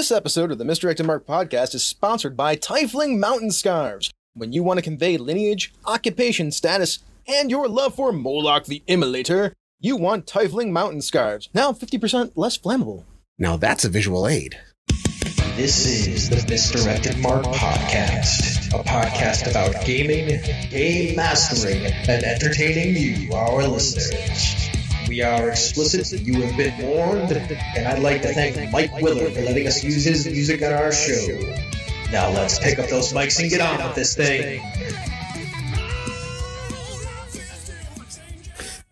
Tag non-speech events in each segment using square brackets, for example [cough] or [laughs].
This episode of the Misdirected Mark podcast is sponsored by Tiefling Mountain Scarves. When you want to convey lineage, occupation status, and your love for Moloch the Immolator, you want Tiefling Mountain Scarves, now 50% less flammable. Now that's a visual aid. This is the Misdirected Mark Podcast, a podcast about gaming, game mastering, and entertaining you, our listeners. We are explicit, you have been warned, and I'd like to thank Mike Willard for letting us use his music on our show. Now let's pick up those mics and get on with this thing.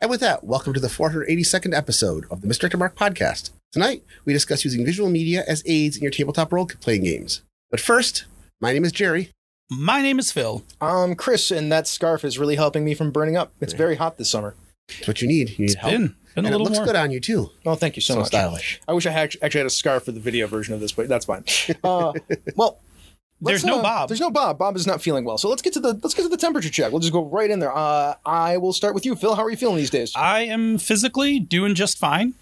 And with that, welcome to the 482nd episode of the Mr. Mark podcast. Tonight, we discuss using visual media as aids in your tabletop role playing games. But first, my name is Jerry. My name is Phil. Um, Chris, and that scarf is really helping me from burning up. It's very hot this summer. That's what you need. You need help. Been, been and a it little looks more. good on you too. Oh, thank you so, So much. stylish. I wish I had, actually had a scarf for the video version of this, but that's fine. [laughs] Uh, well, let's, There's no uh, Bob. There's no Bob. Bob is not feeling well. So let's get to the let's get to the temperature check. We'll just go right in there. Uh, I will start with you, Phil. How are you feeling these days? I am physically doing just fine,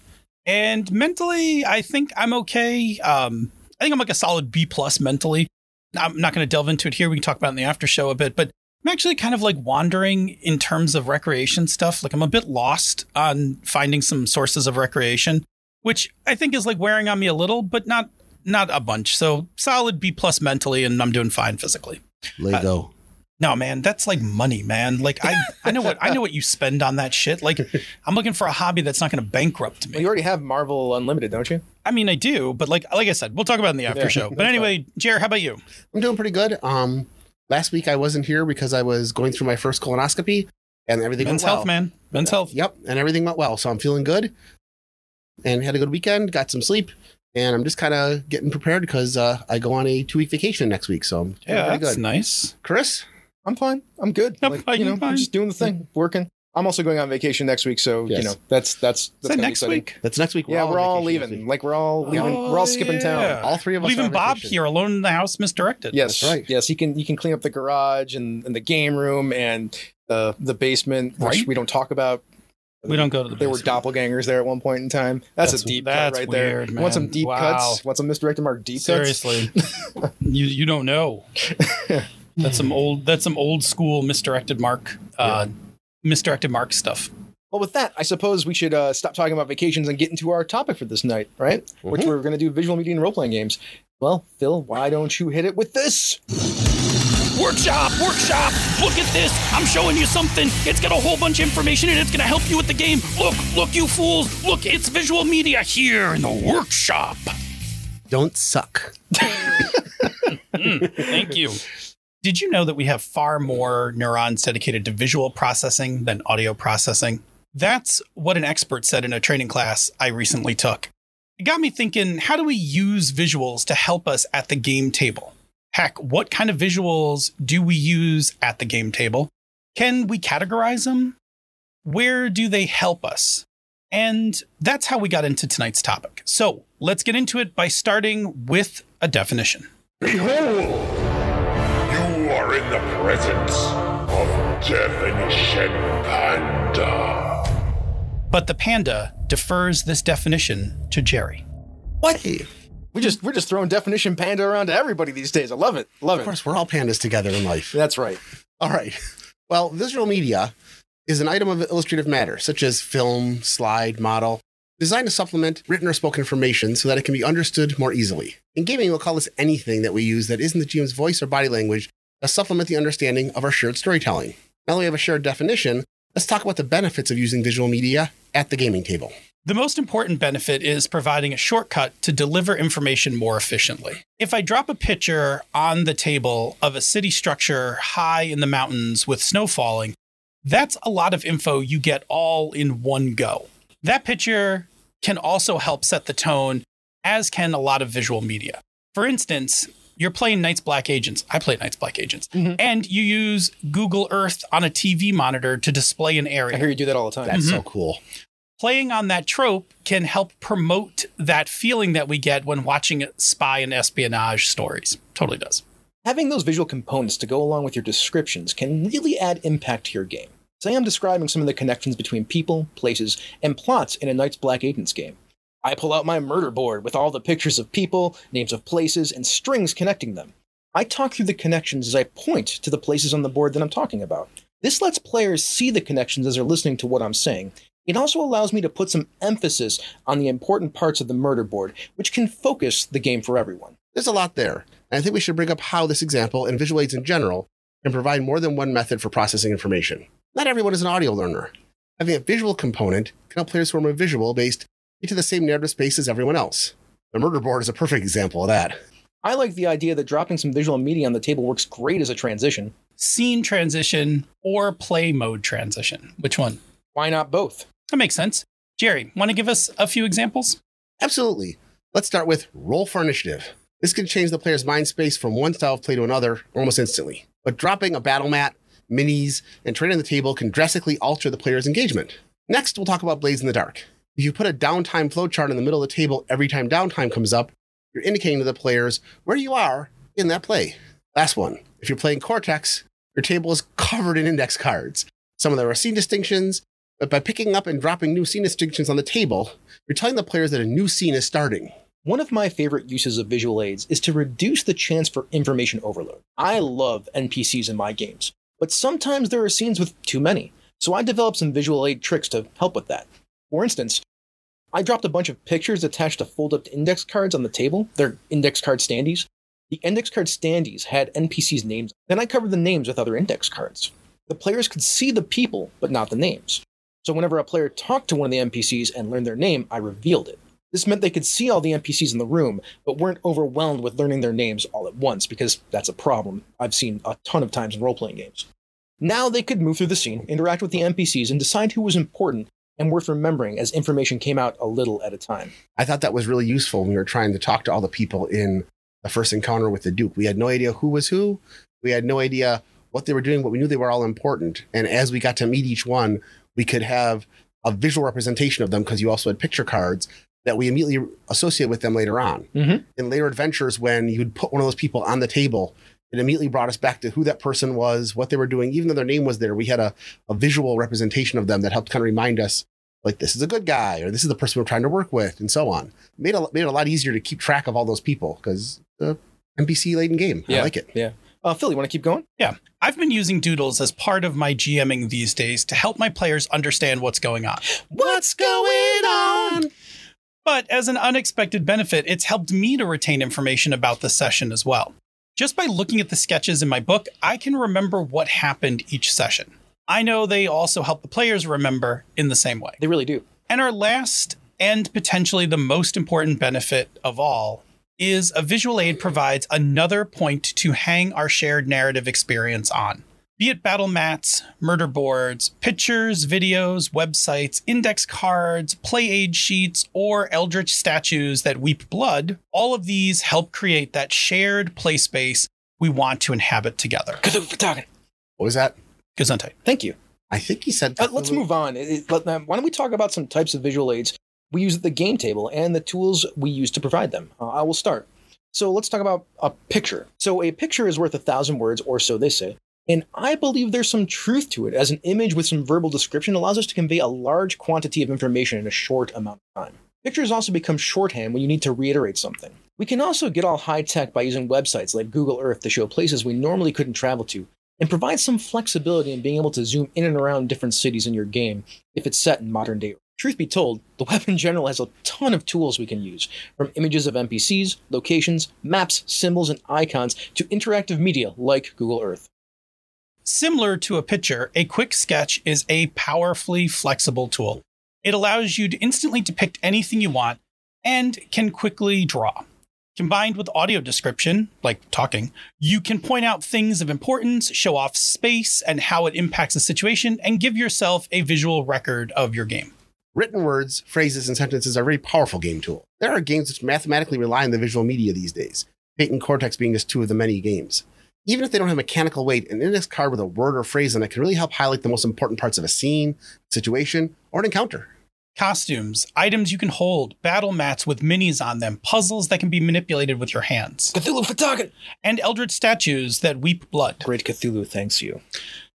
and mentally, I think I'm okay. Um, I think I'm like a solid B plus mentally. I'm not going to delve into it here. We can talk about it in the after show a bit, but I'm actually kind of like wandering in terms of recreation stuff. Like I'm a bit lost on finding some sources of recreation, which I think is like wearing on me a little, but not not a bunch. So solid B plus mentally, and I'm doing fine physically. Lego. No, man, that's like money, man. Like I, I know what I know what you spend on that shit. Like I'm looking for a hobby that's not going to bankrupt well, me. you already have Marvel Unlimited, don't you? I mean, I do, but like like I said, we'll talk about it in the after Yeah, show. But [laughs] that's anyway, Jer, how about you? I'm doing pretty good. Um, last week I wasn't here because I was going through my first colonoscopy and everything Men's went well. health, man. Men's health. Yep, and everything went well. So I'm feeling good. And had a good weekend, got some sleep, and I'm just kind of getting prepared because uh, I go on a two week vacation next week. So I'm Yeah, pretty that's good. nice. Chris, I'm fine. I'm good. I'm like, fine, you know, fine. I'm just doing the thing, working. I'm also going on vacation next week, so Yes. you know that's that's that's that gonna be next week? that's next week. Yeah, we're on all vacation next leaving. week. Like we're all leaving. Oh, we're all skipping yeah. town. All three of us. Leaving Bob vacation. here alone in the house, misdirected. Yes, That's right. Yes, he can. You can clean up the garage and, and the game room and the the basement, which Right. we don't talk about. We don't go to the. There were doppelgangers there at one point in time. That's, That's- a deep that's cut right there. weird, You Want some deep Wow. cuts? Want some misdirected mark deep cuts? Seriously, [laughs] you you don't know. [laughs] That's some old. That's some old school misdirected mark. Uh, misdirected mark stuff. Well, with that, I suppose we should uh, stop talking about vacations and get into our topic for this night, right? Which Mhm. we're going to do visual media and role playing games. Well, Phil, why don't you hit it with this? Workshop, workshop. Look at this. I'm showing you something. It's got a whole bunch of information and it's going to help you with the game. Look, look, you fools. Look, it's visual media here in the workshop. Don't suck. [laughs] Thank you. Did you know that we have far more neurons dedicated to visual processing than audio processing? That's what an expert said in a training class I recently took. It got me thinking how do we use visuals to help us at the game table? Heck, what kind of visuals do we use at the game table? Can we categorize them? Where do they help us? And that's how we got into tonight's topic. So let's get into it by starting with a definition. Behold, are in the presence of Definition Panda. But the panda defers this definition to Jerry. What? We just we're just throwing definition panda around to everybody these days. I love it. Love it. Of course, we're all pandas together in life. That's right. All right. Well, visual media is an item of illustrative matter, such as film, slide, model, designed to supplement written or spoken information so that it can be understood more easily. In gaming, we'll call this anything that we use that isn't the GM's voice or body language to supplement the understanding of our shared storytelling. Now that we have a shared definition, let's talk about the benefits of using visual media at the gaming table. The most important benefit is providing a shortcut to deliver information more efficiently. If I drop a picture on the table of a city structure high in the mountains with snow falling, that's a lot of info you get all in one go. That picture can also help set the tone, as can a lot of visual media. For instance, you're playing Night's Black Agents. I play Night's Black Agents. Mhm. And you use Google Earth on a TV monitor to display an area. I hear you do that all the time. That's so cool. playing on that trope can help promote that feeling that we get when watching spy and espionage stories. Totally does. Having those visual components to go along with your descriptions can really add impact to your game. Say I'm describing some of the connections between people, places, and plots in a Night's Black Agents game. I pull out my murder board with all the pictures of people, names of places, and strings connecting them. I talk through the connections as I point to the places on the board that I'm talking about. This lets players see the connections as they're listening to what I'm saying. It also allows me to put some emphasis on the important parts of the murder board, which can focus the game for everyone. There's a lot there, and I think we should bring up how this example and visual aids in general can provide more than one method for processing information. Not everyone is an audio learner. Having a visual component can help players form a visual based into the same narrative space as everyone else. The murder board is a perfect example of that. I like the idea that dropping some visual media on the table works great as a transition. Scene transition or play mode transition? Which one? Why not both? That makes sense. Jerry, want to give us a few examples? Absolutely. Let's start with roll for initiative. This can change the player's mind space from one style of play to another almost instantly. But dropping a battle mat, minis, and trade on the table can drastically alter the player's engagement. Next, we'll talk about Blades in the Dark. If you put a downtime flowchart in the middle of the table every time downtime comes up, you're indicating to the players where you are in that play. Last one. If you're playing Cortex, your table is covered in index cards. Some of them are scene distinctions, but by picking up and dropping new scene distinctions on the table, you're telling the players that a new scene is starting. One of my favorite uses of visual aids is to reduce the chance for information overload. I love NPCs in my games, but sometimes there are scenes with too many, so I develop some visual aid tricks to help with that. For instance, I dropped a bunch of pictures attached to fold up index cards on the table. They're index card standees. The index card standees had NPCs' names. Then I covered the names with other index cards. The players could see the people, but not the names. So whenever a player talked to one of the NPCs and learned their name, I revealed it. This meant they could see all the NPCs in the room, but weren't overwhelmed with learning their names all at once, because that's a problem I've seen a ton of times in role playing games. Now they could move through the scene, interact with the NPCs, and decide who was important and worth remembering as information came out a little at a time. I thought that was really useful when we were trying to talk to all the people in the first encounter with the Duke. We had no idea who was who. We had no idea what they were doing, but we knew they were all important. And as we got to meet each one, we could have a visual representation of them because you also had picture cards that we immediately associate with them later on. Mhm. In later adventures, when you'd put one of those people on the table, it immediately brought us back to who that person was, what they were doing. Even though their name was there, we had a, a visual representation of them that helped kind of remind us, like, this is a good guy, or this is the person we're trying to work with, and so on. Made, a, made it a lot easier to keep track of all those people because the NPC laden game. I like it. Yeah. Uh, Phil, you want to keep going? Yeah. I've been using doodles as part of my GMing these days to help my players understand what's going on. What's going on? But as an unexpected benefit, it's helped me to retain information about the session as well. Just by looking at the sketches in my book, I can remember what happened each session. I know they also help the players remember in the same way. They really do. And our last and potentially the most important benefit of all is a visual aid provides another point to hang our shared narrative experience on. Be it battle mats, murder boards, pictures, videos, websites, index cards, play aid sheets, or eldritch statues that weep blood, all of these help create that shared play space we want to inhabit together. Cthulhu for talking. What was that? Gesundheit. Thank you. I think he said. Uh, let's move on. It- it- let- um, why don't we talk about some types of visual aids we use at the game table and the tools we use to provide them? Uh, I will start. So let's talk about a picture. So a picture is worth a thousand words, or so they say. And I believe there's some truth to it, as an image with some verbal description allows us to convey a large quantity of information in a short amount of time. Pictures also become shorthand when you need to reiterate something. We can also get all high tech by using websites like Google Earth to show places we normally couldn't travel to, and provide some flexibility in being able to zoom in and around different cities in your game if it's set in modern day. Truth be told, the web in general has a ton of tools we can use, from images of NPCs, locations, maps, symbols, and icons to interactive media like Google Earth. Similar to a picture, a quick sketch is a powerfully flexible tool. It allows you to instantly depict anything you want and can quickly draw. Combined with audio description, like talking, you can point out things of importance, show off space and how it impacts the situation, and give yourself a visual record of your game. Written words, phrases, and sentences are a very powerful game tool. There are games which mathematically rely on the visual media these days, Fate and Cortex being just two of the many games. Even if they don't have mechanical weight, an index card with a word or phrase on it can really help highlight the most important parts of a scene, situation, or an encounter. Costumes, items you can hold, battle mats with minis on them, puzzles that can be manipulated with your hands, Cthulhu for talking! and eldritch statues that weep blood. Great Cthulhu thanks you.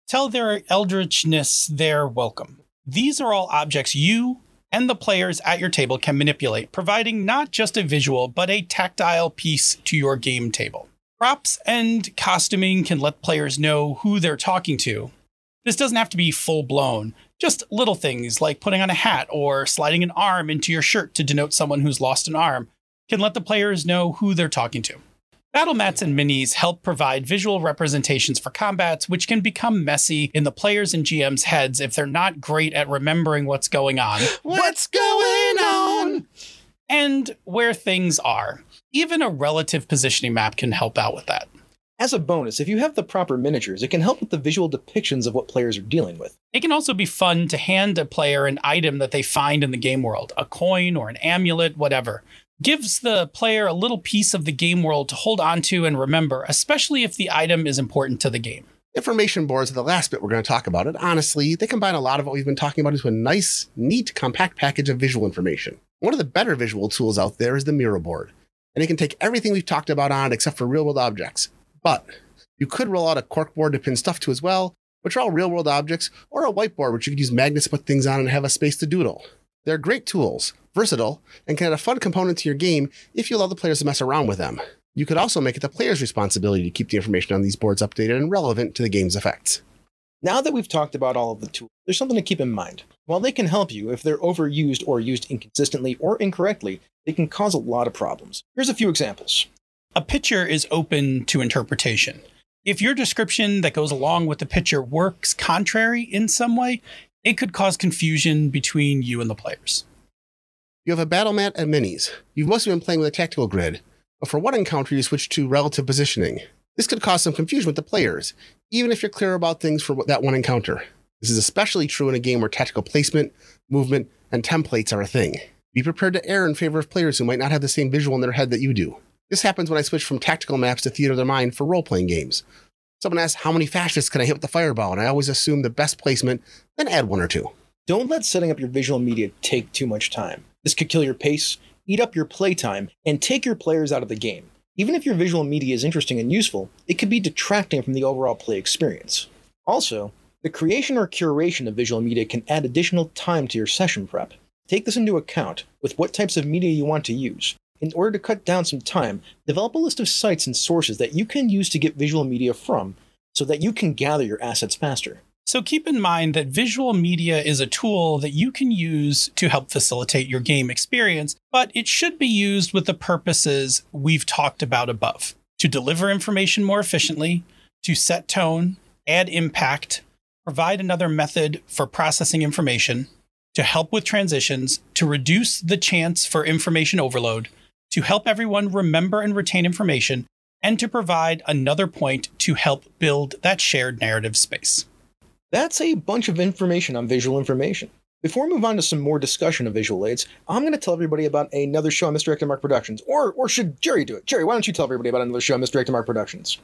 Tell their eldritchness their welcome. These are all objects you, and the players at your table can manipulate, providing not just a visual, but a tactile piece to your game table. Props and costuming can let players know who they're talking to. This doesn't have to be full blown, just little things like putting on a hat or sliding an arm into your shirt to denote someone who's lost an arm can let the players know who they're talking to. Battle mats and minis help provide visual representations for combats, which can become messy in the players' and GM's heads if they're not great at remembering what's going on What's going on? and where things are. Even a relative positioning map can help out with that. As a bonus, if you have the proper miniatures, it can help with the visual depictions of what players are dealing with. It can also be fun to hand a player an item that they find in the game world a coin or an amulet, whatever. Gives the player a little piece of the game world to hold onto and remember, especially if the item is important to the game. Information boards are the last bit we're going to talk about. And honestly, they combine a lot of what we've been talking about into a nice, neat, compact package of visual information. One of the better visual tools out there is the Miro board. And it can take everything we've talked about on it except for real world objects. But you could roll out a cork board to pin stuff to as well, which are all real world objects, or a whiteboard, which you could use magnets to put things on and have a space to doodle. They're great tools, versatile, and can add a fun component to your game if you allow the players to mess around with them. You could also make it the player's responsibility to keep the information on these boards updated and relevant to the game's effects. Now that we've talked about all of the tools, there's something to keep in mind. While they can help you, if they're overused or used inconsistently or incorrectly, they can cause a lot of problems. Here's a few examples. A picture is open to interpretation. If your description that goes along with the picture works contrary in some way, it could cause confusion between you and the players. You have a battle mat and minis. You've mostly been playing with a tactical grid, but for one encounter you switch to relative positioning. This could cause some confusion with the players, even if you're clear about things for that one encounter. This is especially true in a game where tactical placement, movement, and templates are a thing. Be prepared to err in favor of players who might not have the same visual in their head that you do. This happens when I switch from tactical maps to theater of the mind for role playing games. Someone asks, How many fascists can I hit with the fireball? And I always assume the best placement, then add one or two. Don't let setting up your visual media take too much time. This could kill your pace, eat up your playtime, and take your players out of the game. Even if your visual media is interesting and useful, it could be detracting from the overall play experience. Also, the creation or curation of visual media can add additional time to your session prep. Take this into account with what types of media you want to use. In order to cut down some time, develop a list of sites and sources that you can use to get visual media from so that you can gather your assets faster. So keep in mind that visual media is a tool that you can use to help facilitate your game experience, but it should be used with the purposes we've talked about above to deliver information more efficiently, to set tone, add impact, provide another method for processing information, to help with transitions, to reduce the chance for information overload, to help everyone remember and retain information, and to provide another point to help build that shared narrative space. That's a bunch of information on visual information. Before we move on to some more discussion of visual aids, I'm going to tell everybody about another show on Misdirected Mark Productions. Or, or should Jerry do it? Jerry, why don't you tell everybody about another show on Misdirected Mark Productions?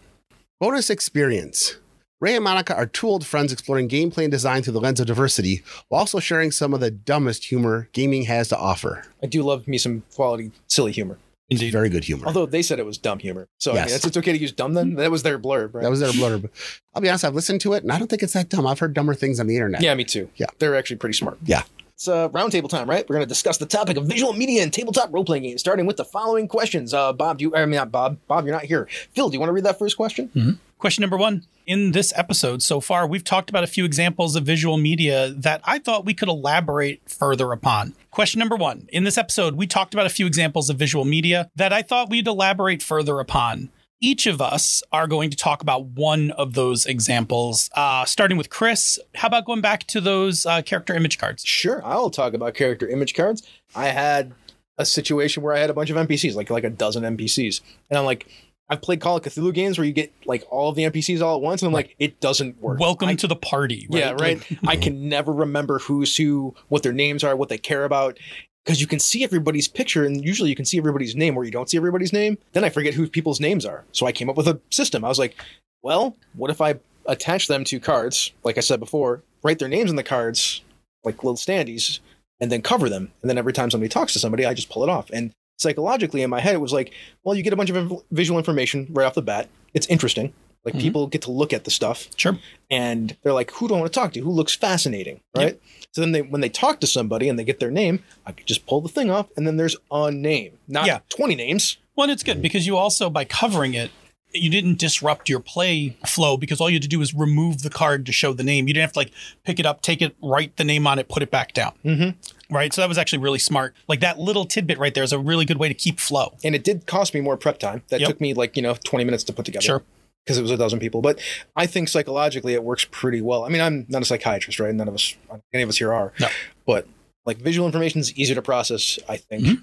Bonus experience. Ray and Monica are two old friends exploring gameplay and design through the lens of diversity, while also sharing some of the dumbest humor gaming has to offer. I do love me some quality, silly humor. Indeed. Very good humor. Although they said it was dumb humor. So I mean, Yes. it's, it's okay to use dumb then? That was their blurb, right? That was their blurb. I'll be honest, I've listened to it and I don't think it's that dumb. I've heard dumber things on the internet. Yeah, me too. Yeah. They're actually pretty smart. Yeah. It's uh, roundtable time, right? We're going to discuss the topic of visual media and tabletop role playing games, starting with the following questions. Uh, Bob, do you, I mean, not Bob. Bob, you're not here. Phil, do you want to read that first question? Question number one. In this episode so far, we've talked about a few examples of visual media that I thought we could elaborate further upon. Question number one. In this episode, we talked about a few examples of visual media that I thought we'd elaborate further upon. Each of us are going to talk about one of those examples, uh, starting with Chris. How about going back to those uh, character image cards? Sure, I'll talk about character image cards. I had a situation where I had a bunch of NPCs, like like a dozen NPCs, and I'm like, I've played Call of Cthulhu games where you get like all of the NPCs all at once, and I'm like, it doesn't work. Welcome I- to the party. yeah, right. Like, I can never remember who's who, what their names are, what they care about. Because you can see everybody's picture, and usually you can see everybody's name where you don't see everybody's name. Then I forget who people's names are. So I came up with a system. I was like, well, what if I attach them to cards, like I said before, write their names on the cards, like little standees, and then cover them. And then every time somebody talks to somebody, I just pull it off. And psychologically, in my head, it was like, well, you get a bunch of visual information right off the bat. It's interesting. Like Mhm. people get to look at the stuff Sure. and they're like, who do I want to talk to? Who looks fascinating, right? So then they when they talk to somebody and they get their name, I could just pull the thing off and then there's a name, not Yeah. 20 names. Well, and it's good because you also, by covering it, you didn't disrupt your play flow because all you had to do was remove the card to show the name. You didn't have to like pick it up, take it, write the name on it, put it back down. Mm-hmm. Right. So that was actually really smart. Like that little tidbit right there is a really good way to keep flow. And it did cost me more prep time. That Yep. took me like, you know, 20 minutes to put together. Sure. Because it was a dozen people. But I think psychologically it works pretty well. I mean, I'm not a psychiatrist, right? None of us, any of us here are. No. But like visual information is easier to process, I think. Mhm.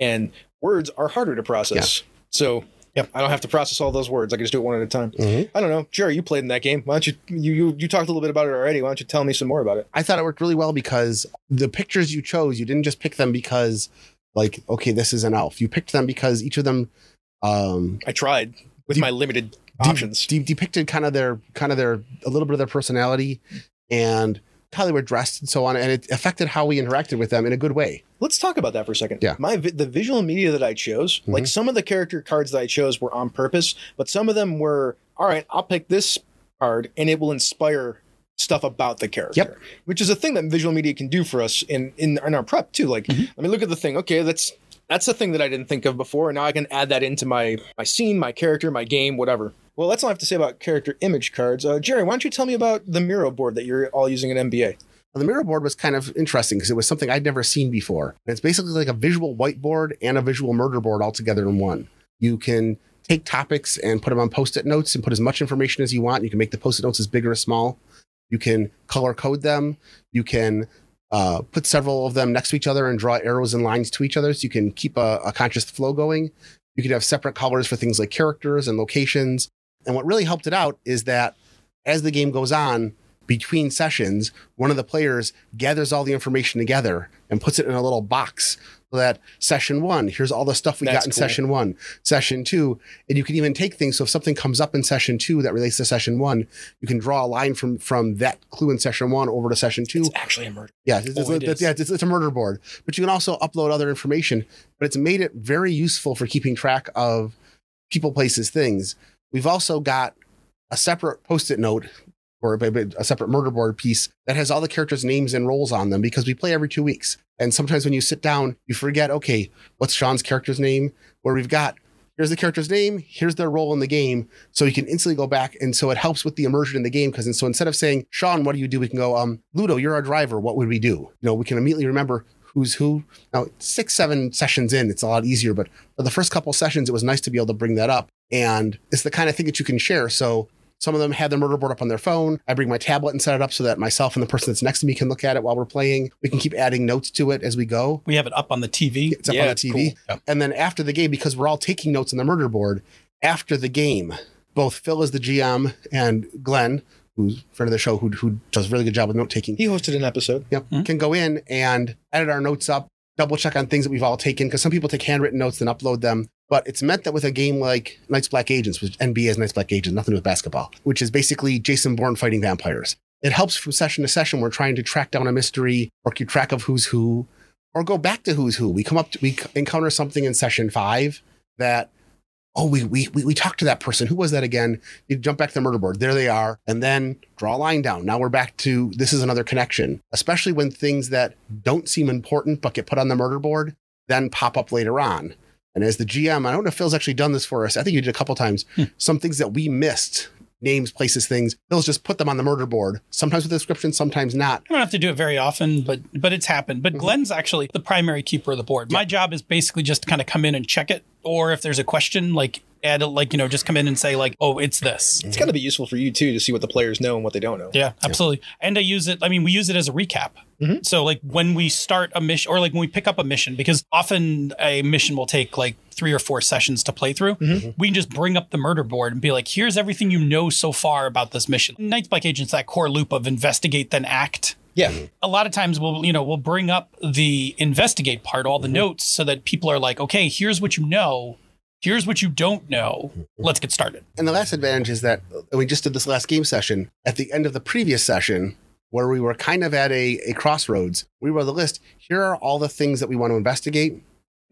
And words are harder to process. So Yep. I don't have to process all those words. I can just do it one at a time. Mhm. I don't know. Jerry, you played in that game. Why don't you, you you you talked a little bit about it already. Why don't you tell me some more about it? I thought it worked really well because the pictures you chose, you didn't just pick them because, like, okay, this is an elf. You picked them because each of them um, I tried with De- my limited de- options. de- depicted kind of their kind of their a little bit of their personality and how they were dressed and so on, and it affected how we interacted with them in a good way. Let's talk about that for a second. Yeah. My vi- the visual media that I chose, like Mhm. some of the character cards that I chose were on purpose, but some of them were all right. I'll pick this card, and it will inspire stuff about the character. Yep. Which is a thing that visual media can do for us in in, in our prep too. Like, Mm-hmm. let me look at the thing. Okay, that's that's a thing that I didn't think of before, and now I can add that into my my scene, my character, my game, whatever. Well, that's all I have to say about character image cards. Uh, Jerry, why don't you tell me about the Miro board that you're all using at NBA? The Miro board was kind of interesting because it was something I'd never seen before. And it's basically like a visual whiteboard and a visual murder board all together in one. You can take topics and put them on post-it notes and put as much information as you want. You can make the post-it notes as big or as small. You can color code them. You can uh, put several of them next to each other and draw arrows and lines to each other so you can keep a, a conscious flow going. You could have separate colors for things like characters and locations. And what really helped it out is that as the game goes on, between sessions, one of the players gathers all the information together and puts it in a little box so that session one, here's all the stuff we That's got in cool. session one, session two. And you can even take things. So if something comes up in session two that relates to session one, you can draw a line from from that clue in session one over to session two. It's actually a murder. Yeah, it's, Oh, it's- is. yeah, it's, it's a murder board. But you can also upload other information. But it's made it very useful for keeping track of people, places, things. We've also got a separate post-it note or a, separate murder board piece that has all the characters' names and roles on them because we play every two weeks. And sometimes when you sit down, you forget, okay, what's Sean's character's name? Where we've got here's the character's name, here's their role in the game, so you can instantly go back. And so it helps with the immersion in the game because and so instead of saying, Sean, what do you do? We can go, um, Ludo, you're our driver. What would we do? You know, we can immediately remember who's who. Now, six, seven sessions in, it's a lot easier, but for the first couple sessions, it was nice to be able to bring that up. And it's the kind of thing that you can share. So some of them have their murder board up on their phone. I bring my tablet and set it up so that myself and the person that's next to me can look at it while we're playing. We can keep adding notes to it as we go. We have it up on the TV. It's up Yeah, on the TV. cool. Yeah. And then after the game, because we're all taking notes on the murder board, after the game, both Phil is the GM and Glenn, who's a friend of the show, who, who does a really good job with note taking, He hosted an episode. Yep. Mhm. Can go in and edit our notes up, double check on things that we've all taken. Because some people take handwritten notes and upload them. But it's meant that with a game like Night's Black Agents, which NBA is Night's Black Agents, nothing to do with basketball, which is basically Jason Bourne fighting vampires. It helps from session to session. We're trying to track down a mystery or keep track of who's who, or go back to who's who. We come up to, we encounter something in session five that oh, we, we, we, we talked to that person. Who was that again? You jump back to the murder board. There they are. And then draw a line down. Now we're back to this is another connection, especially when things that don't seem important but get put on the murder board then pop up later on. And as the GM, I don't know if Phil's actually done this for us. I think he did a couple times. Hmm. Some things that we missed, names, places, things, Phil's just put them on the murder board, sometimes with a description, sometimes not. I don't have to do it very often, but but it's happened. But Mhm. Glenn's actually the primary keeper of the board. My job is basically just to kind of come in and check it, or if there's a question, like add like you know just come in and say like, oh, it's this. It's got to be useful for you too to see what the players know and what they don't know. Yeah, absolutely. And I use it. I mean, we use it as a recap. Mhm. So like when we start a mission, or like when we pick up a mission, because often a mission will take like three or four sessions to play through. Mhm. We can just bring up the murder board and be like, here's everything you know so far about this mission. Night's Black Agents, that core loop of investigate then act. Yeah. A lot of times we'll you know we'll bring up the investigate part, all the notes, so that people are like, okay, here's what you know. Here's what you don't know. Let's get started. And the last advantage is that we just did this last game session. At the end of the previous session, where we were kind of at a, a crossroads, we wrote the list. Here are all the things that we want to investigate.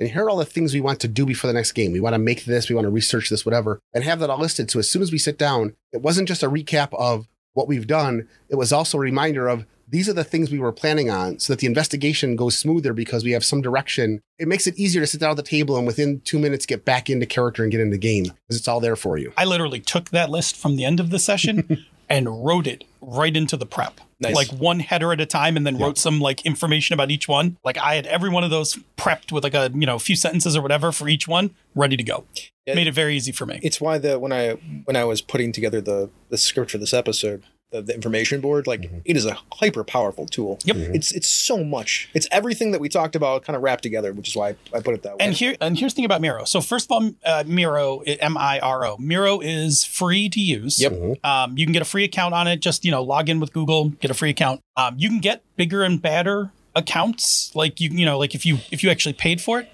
And here are all the things we want to do before the next game. We want to make this, we want to research this, whatever, and have that all listed. So as soon as we sit down, it wasn't just a recap of what we've done, it was also a reminder of these are the things we were planning on so that the investigation goes smoother because we have some direction. It makes it easier to sit down at the table and within two minutes get back into character and get into the game because it's all there for you. I literally took that list from the end of the session [laughs] and wrote it right into the prep. Nice. Like one header at a time and then wrote some like information about each one. Like I had every one of those prepped with like a, you know, a few sentences or whatever for each one, ready to go. Yeah. Made it very easy for me. It's why the when I when I was putting together the the script for this episode, the, the information board, like it is a hyper powerful tool. Yep. It's it's so much. It's everything that we talked about kind of wrapped together, which is why I put it that way. And here and here's the thing about Miro. So first of all, uh, Miro, M I R O, Miro is free to use. Yep. Um, you can get a free account on it. Just you know, log in with Google, get a free account. Um, you can get bigger and badder accounts, like you you know, like if you if you actually paid for it.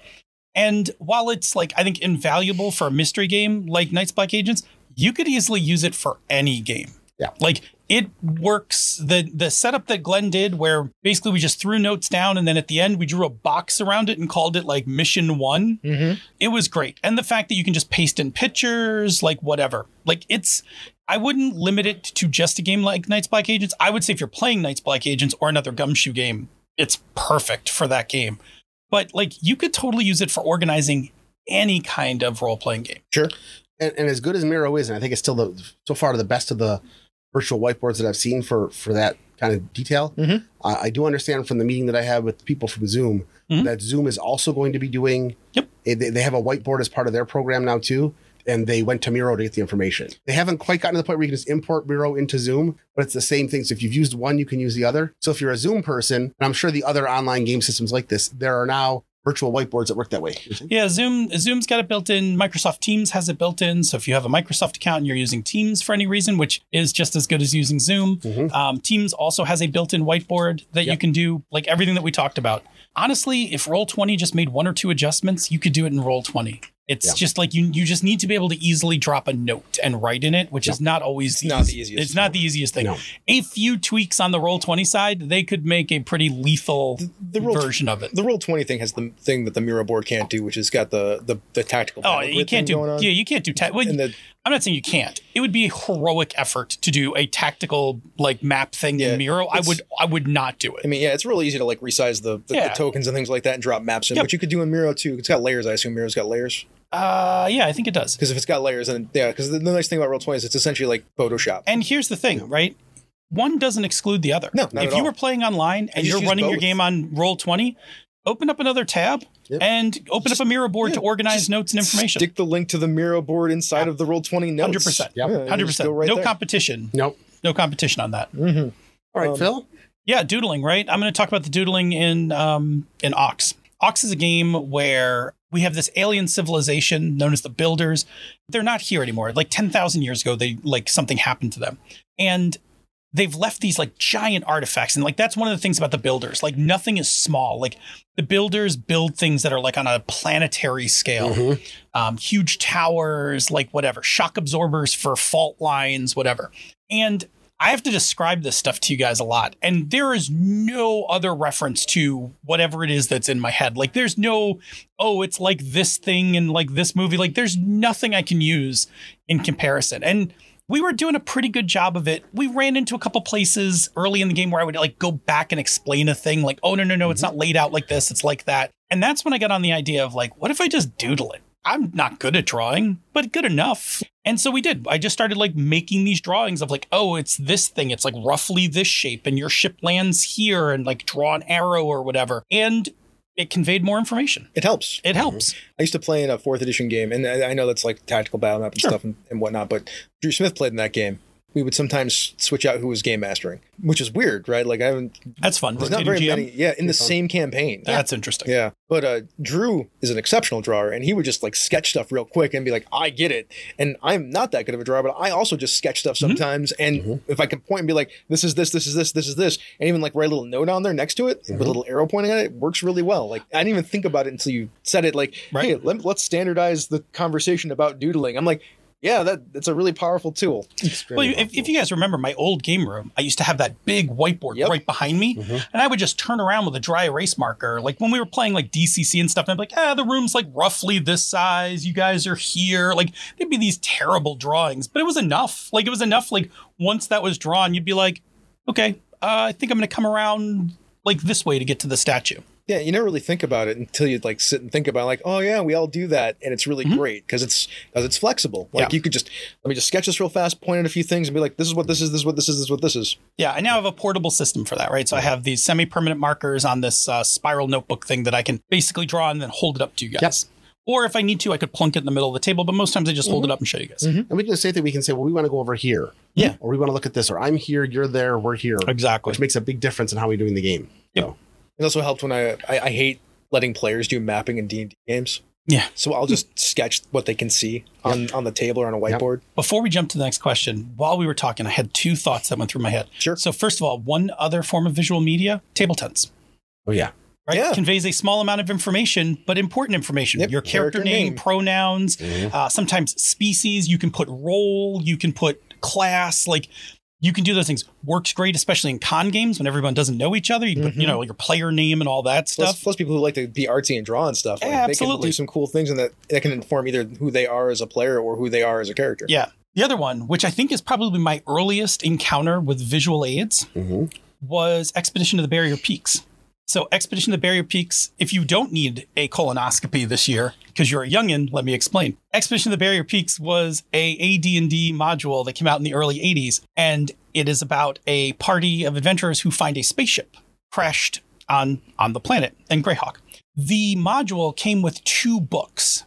And while it's like I think invaluable for a mystery game like Night's Black Agents, you could easily use it for any game. Yeah. Like it works the the setup that Glenn did where basically we just threw notes down and then at the end we drew a box around it and called it like mission 1 Mhm. it was great. And the fact that you can just paste in pictures like whatever. Like it's i wouldn't limit it to just a game like night's black agents. I would say if you're playing night's black agents or another gumshoe game it's perfect for that game. But like you could totally use it for organizing any kind of role-playing game. Sure. and, and as good as Miro is, and I think it's still the so far the best of the virtual whiteboards that I've seen for for that kind of detail. Mhm. I I do understand from the meeting that I had with people from Zoom Mhm. that Zoom is also going to be doing. Yep. They, they have a whiteboard as part of their program now too. And they went to Miro to get the information. They haven't quite gotten to the point where you can just import Miro into Zoom, but it's the same thing. So if you've used one, you can use the other. So if you're a Zoom person, and I'm sure the other online game systems like this, there are now virtual whiteboards that work that way. Yeah, Zoom Zoom's got it built in. Microsoft Teams has it built in. So if you have a Microsoft account and you're using Teams for any reason, which is just as good as using Zoom, Mhm. um, Teams also has a built-in whiteboard that you can do like everything that we talked about. Honestly, if Roll20 just made one or two adjustments, you could do it in Roll20. It's Yeah. just like you you just need to be able to easily drop a note and write in it, which is not always not the easiest. It's not the easiest thing. No. A few tweaks on the Roll20 side, they could make a pretty lethal the Roll- version of it. The roll twenty thing has the thing that the Miro board can't do, which has got the the, the tactical. Oh, you can't do. Yeah, you can't do. Ta- well, the I'm not saying you can't. It would be a heroic effort to do a tactical like map thing Yeah, in Miro. I would. I would not do it. I mean, yeah, it's really easy to like resize the, the, Yeah. the tokens and things like that and drop maps in, Yep. but you could do in Miro too. It's got layers. I assume Miro's got layers Uh, yeah, I think it does. because if it's got layers, then yeah. Because the, the nice thing about roll twenty is it's essentially like Photoshop. And here's the thing, right? One doesn't exclude the other. No, not if at you all. were playing online and you're use running your both. game on Roll Twenty, open up another tab Yep. and open up a Miro board to organize just notes and information. Stick the link to the Miro board inside of the roll twenty notes. 100%. Yep. Yeah, Hundred just percent. go right no there. competition. Nope. No competition on that. Mhm. All right, Um, Phil. Yeah, doodling, right? I'm going to talk about the doodling in um, in Ox. Ox is a game where we have this alien civilization known as the Builders. They're not here anymore. Like 10,000 years ago, they like something happened to them. And they've left these like giant artifacts and like that's one of the things about the builders like nothing is small like the builders build things that are like on a planetary scale Mhm. um, huge towers, like whatever, shock absorbers for fault lines, whatever. And I have to describe this stuff to you guys a lot. And there is no other reference to whatever it is that's in my head. Like, there's no, oh, it's like this thing in like this movie. Like, there's nothing I can use in comparison. And we were doing a pretty good job of it. We ran into a couple places early in the game where I would like go back and explain a thing like, oh, no, no, no, it's mm-hmm. not laid out like this, it's like that. And that's when I got on the idea of like, what if I just doodle it? I'm not good at drawing, but good enough. And so we did. I just started like making these drawings of like, oh, it's this thing. It's like roughly this shape, and your ship lands here, and like draw an arrow or whatever. And it conveyed more information. It helps. It helps. I used to play in a fourth edition game, and I I know that's like tactical battle map and Sure. stuff and, and whatnot. But Drew Smith played in that game. We would sometimes switch out who was game mastering, which is weird, right? Like I haven't. That's fun. There's not very GM. many. Yeah, in the same campaign. That's interesting. Yeah, but uh, Drew is an exceptional drawer, and he would just like sketch stuff real quick and be like, "I get it." And I'm not that good of a drawer, but I also just sketch stuff Mm-hmm. sometimes. And if I can point and be like, "This is this, this is this, this is this," and even like write a little note on there next to it with a little arrow pointing at it, works really well. Like I didn't even think about it until you said it. Like, Right. hey, let, let's standardize the conversation about doodling. I'm like. Yeah, that that's a really powerful tool. Well, if, if you guys remember my old game room, I used to have that big whiteboard Yep. right behind me, Mhm. and I would just turn around with a dry erase marker. Like when we were playing like DCC and stuff, and I'd be like, ah, the room's like roughly this size. You guys are here. Like there'd be these terrible drawings, but it was enough. Like it was enough. Like once that was drawn, you'd be like, okay, uh, I think I'm going to come around like this way to get to the statue. Yeah, you never really think about it until you like sit and think about it, like, oh yeah, we all do that, and it's really Mhm. great because it's because it's flexible. Like Yeah. you could just let me just sketch this real fast, point at a few things, and be like, this is what this is, this is what this is, this is what this is. Yeah, I now have a portable system for that, right? So I have these semi-permanent markers on this uh, spiral notebook thing that I can basically draw and then hold it up to you guys. Or if I need to, I could plunk it in the middle of the table, but most times I just hold it up and show you guys. And we can just say that we can say, well, we want to go over here. Yeah. Or we want to look at this, or I'm here, you're there, we're here. Exactly. Which makes a big difference in how we're doing the game. Yep. So, It also helped when I, I I hate letting players do mapping in D and D games. Yeah. So I'll just sketch what they can see on on the table or on a Yep. whiteboard. Before we jump to the next question, while we were talking, I had two thoughts that went through my head. Sure. So first of all, one other form of visual media, table tents. oh, yeah. Right? Yeah. Conveys a small amount of information, but important information. Yep, Your character, character name, name. pronouns, Mhm. uh, sometimes species. You can put role, you can put class, like you can do those things. Works great, especially in con games when everyone doesn't know each other. You can put, you Mhm. know, your player name and all that stuff. plus people who like to be artsy and draw and stuff. Like, Yeah, They can absolutely. do some cool things, and that that can inform either who they are as a player or who they are as a character. Yeah. The other one, which I think is probably my earliest encounter with visual aids, Mhm. was Expedition to the Barrier Peaks. So, Expedition to the Barrier Peaks, if you don't need a colonoscopy this year because you're a youngin, let me explain. Expedition to the Barrier Peaks was a AD&D module that came out in the early 80s and it is about a party of adventurers who find a spaceship crashed on on the planet and Greyhawk. The module came with two books.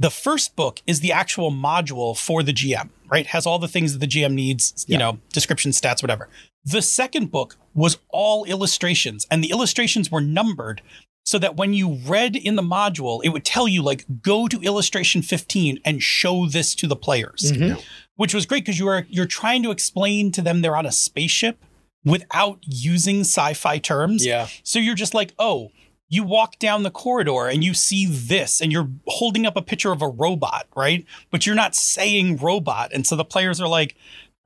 The first book is the actual module for the GM, right? Has all the things that the GM needs, you Yeah. know, description, stats, whatever. The second book was all illustrations, and the illustrations were numbered so that when you read in the module, it would tell you, like, go to illustration 15 and show this to the players, Mhm. which was great because you are you're trying to explain to them they're on a spaceship without using sci-fi terms. Yeah. So you're just like, oh, you walk down the corridor and you see this, and you're holding up a picture of a robot, right? But you're not saying robot. And so the players are like,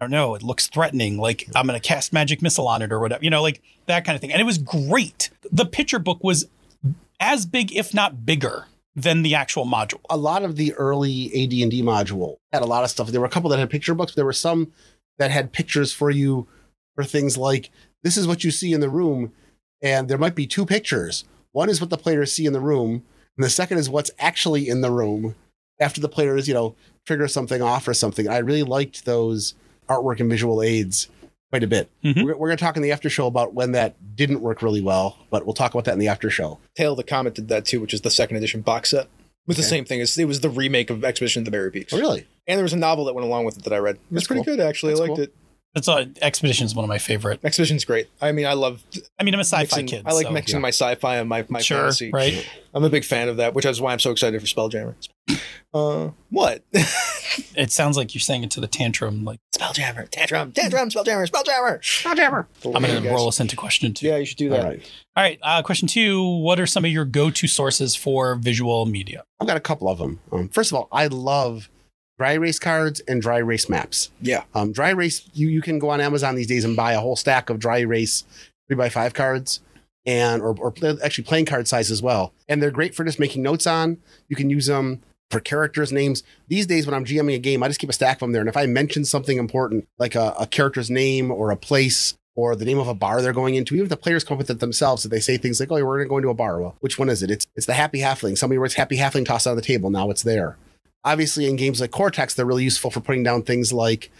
I don't know, it looks threatening. Like I'm going to cast magic missile on it or whatever, you know, like that kind of thing. And it was great. The picture book was as big, if not bigger, than the actual module. a lot of the early AD&D module had a lot of stuff. There were a couple that had picture books. But there were some that had pictures for you for things like this is what you see in the room, and there might be two pictures. One is what the players see in the room, and the second is what's actually in the room after the players, you know, trigger something off or something. I really liked those artwork and visual aids quite a bit. Mhm. We're, we're going to talk in the after show about when that didn't work really well, but we'll talk about that in the after show. Tale of the Comet did that too, which is the second edition box set. It was the same thing. It was the remake of Expedition to the Barrier Peaks. Oh, really? And there was a novel that went along with it that I read. It was That's pretty cool. good, actually. That's I liked cool. it. That's uh, Expedition is one of my favorite. Expedition's great. I mean, I love I mean, I'm a sci-fi mixing, kid. I like so- mixing yeah. my sci-fi and my, my Sure, fantasy. right? I'm a big fan of that, which is why I'm so excited for Spelljammer. Uh, what? [laughs] It sounds like you're saying it to the tantrum. Like Spelljammer, tantrum, tantrum, Spelljammer, Spelljammer. Spelljammer. I'm going to roll us into question two. Yeah, you should do that. right. All right. Uh, question two What are some of your go to sources for visual media? I've got a couple of them. Um, first of all, I love dry erase cards and dry erase maps. Yeah. Um, dry erase, you, you can go on Amazon these days and buy a whole stack of dry erase three by five cards and or, or play- actually playing card size as well. And they're great for just making notes on. You can use them for characters' names. These days, when I'm GMing a game, I just keep a stack of them there. And if I mention something important, like a, a character's name or a place or the name of a bar they're going into, even if the players come up with it themselves, if they say things like, "Oh, we're going to go into a bar," well, which one is it? It's it's the Happy Halfling. Somebody writes Happy Halfling, toss it on the table. Now it's there. Obviously, in games like Cortex, they're really useful for putting down things like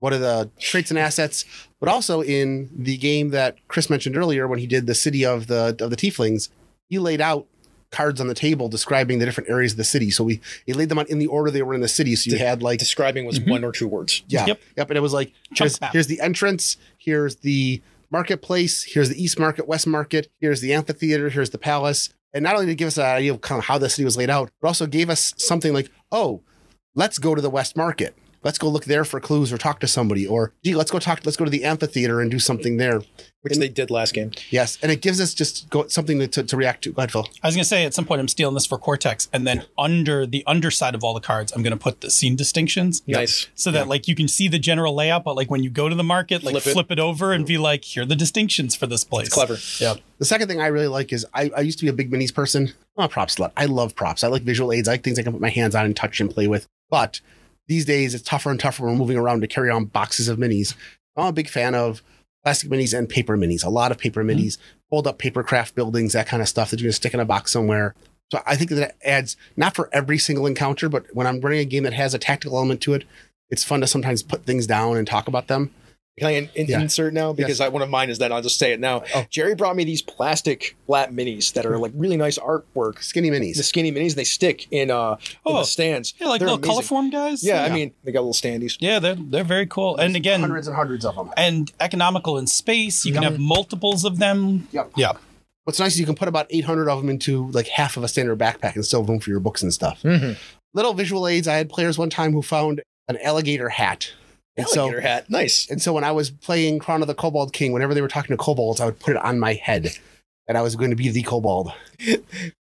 what are the traits and assets, but also in the game that Chris mentioned earlier when he did the city of the of the Tieflings, he laid out cards on the table describing the different areas of the city. So we he laid them out in the order they were in the city. So you had like Describing was Mhm. one or two words. yeah, Yep. yep, and it was like here's, here's the entrance, here's the marketplace, here's the East Market, West Market, here's the amphitheater, here's the palace. And not only did it give us an idea of kind of how the city was laid out, but also gave us something like, oh, let's go to the West Market. Let's go look there for clues or talk to somebody, or gee, let's go talk, let's go to the amphitheater and do something there. Which they did last game. Yes, and it gives us just go, something to, to, to react to. Go ahead, Phil. I was gonna say at some point I'm stealing this for Cortex, and then under the underside of all the cards, I'm gonna put the scene distinctions. Nice. So that like you can see the general layout, but like when you go to the market, like Flip it. flip it, over and be like, here are the distinctions for this place. It's clever. Yeah. The second thing I really like is I, I used to be a big minis person. I'm a prop slut. I love props. I like visual aids. I like things I can put my hands on and touch and play with. But these days it's tougher and tougher when we're moving around to carry on boxes of minis. I'm a big fan of plastic minis and paper minis. A lot of paper mm-hmm. minis, hold up paper craft buildings, that kind of stuff that you're gonna stick in a box somewhere. So I think that adds not for every single encounter, but when I'm running a game that has a tactical element to it, it's fun to sometimes put things down and talk about them. Can I in, in- Yeah. insert now? Because I, one of mine is that I'll just say it now. Oh. Jerry brought me these plastic flat minis that are like really nice artwork. Skinny minis. The skinny minis, they stick in uh in Oh. the stands. Yeah, like They're little amazing. colorform guys. Yeah, I mean they got little standees. Yeah, they're they're very cool. And again, hundreds and hundreds of them. and economical in space. You can have multiples of them. Yep. Yeah. What's nice is you can put about 800 of them into like half of a standard backpack and still have room for your books and stuff. Mm-hmm. Little visual aids. I had players one time who found an alligator hat. And Alligator so, hat, nice. and so when I was playing Crown of the Kobold King, whenever they were talking to kobolds, I would put it on my head that I was going to be the kobold. [laughs]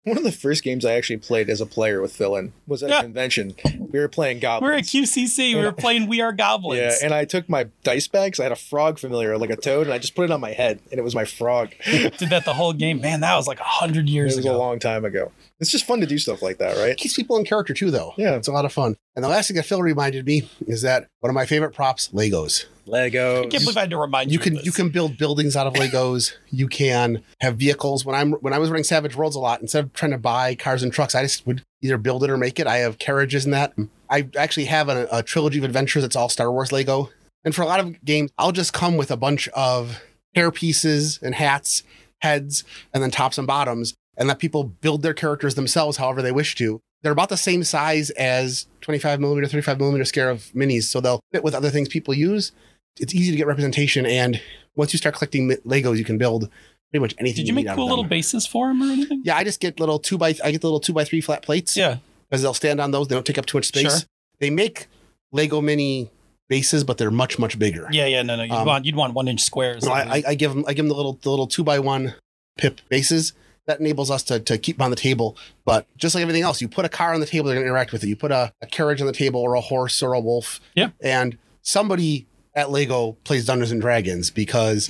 One of the first games I actually played as a player with Phil in was at Yeah. a convention. We were playing goblins. We're at QCC. We were playing We Are Goblins. Yeah, and I took my dice bags. I had a frog familiar, like a toad, and I just put it on my head, and it was my frog. [laughs] did that the whole game. Man, that was like a hundred years ago. It was a long time ago. It's just fun to do stuff like that, right? Keeps people in character too, though. Yeah. It's a lot of fun. And the last thing that Phil reminded me is that one of my favorite props, Legos. Legos. I can't believe I had to remind you. you of can this. you can build buildings out of Legos. You can have vehicles. When I'm when I was running Savage Worlds a lot, instead of trying to buy cars and trucks, I just would either build it or make it. I have carriages in that. I actually have a, a trilogy of adventures that's all Star Wars Lego. And for a lot of games, I'll just come with a bunch of hair pieces and hats, heads, and then tops and bottoms, and let people build their characters themselves however they wish to. They're about the same size as 25 millimeter, 35 millimeter scale of minis, so they'll fit with other things people use. It's easy to get representation, and once you start collecting Legos, you can build pretty much anything. Did you make need cool little bases for them or anything? Yeah, I just get little two by I get the little two by three flat plates Yeah. because they'll stand on those. They don't take up too much space. Sure. They make Lego mini bases, but they're much much bigger. Yeah, yeah, no, no. You'd Um, want you'd want one inch squares. No, I, I, I give them I give them the little the little two by one pip bases. That enables us to, to keep on the table. But just like everything else, you put a car on the table, they're going to interact with it. You put a, a carriage on the table or a horse or a wolf. Yeah. And somebody at Lego plays Dungeons and Dragons because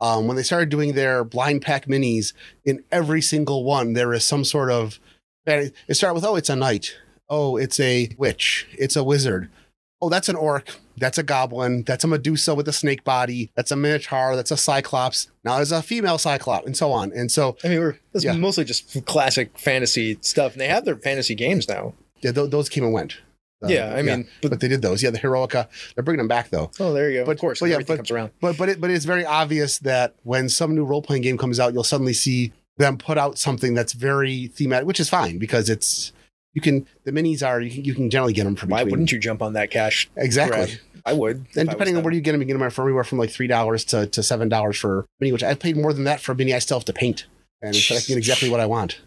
um, when they started doing their blind pack minis, in every single one, there is some sort of. It started with, oh, it's a knight. Oh, it's a witch. It's a wizard. Oh, that's an orc. That's a goblin. That's a Medusa with a snake body. That's a minotaur. That's a cyclops. Now there's a female cyclops, and so on. And so I mean, we're Yeah. mostly just classic fantasy stuff, and they have their fantasy games now. yeah, th- those came and went. Uh, yeah, I mean, but, but, they did those. Yeah, the Heroica. They're bringing them back though. oh, there you go. but- of course, but yeah, everything but- comes around. But but it, but it's very obvious that when some new role playing game comes out, you'll suddenly see them put out something that's very thematic, which is fine because it's you can the minis are you can you can generally get them for. Why between. wouldn't you jump on that cash? exactly? grab? I would. And depending on where you get them, you get them for anywhere from like three dollars to, to seven dollars for mini, which I paid more than that for a mini. I still have to paint, and I can get exactly what I want.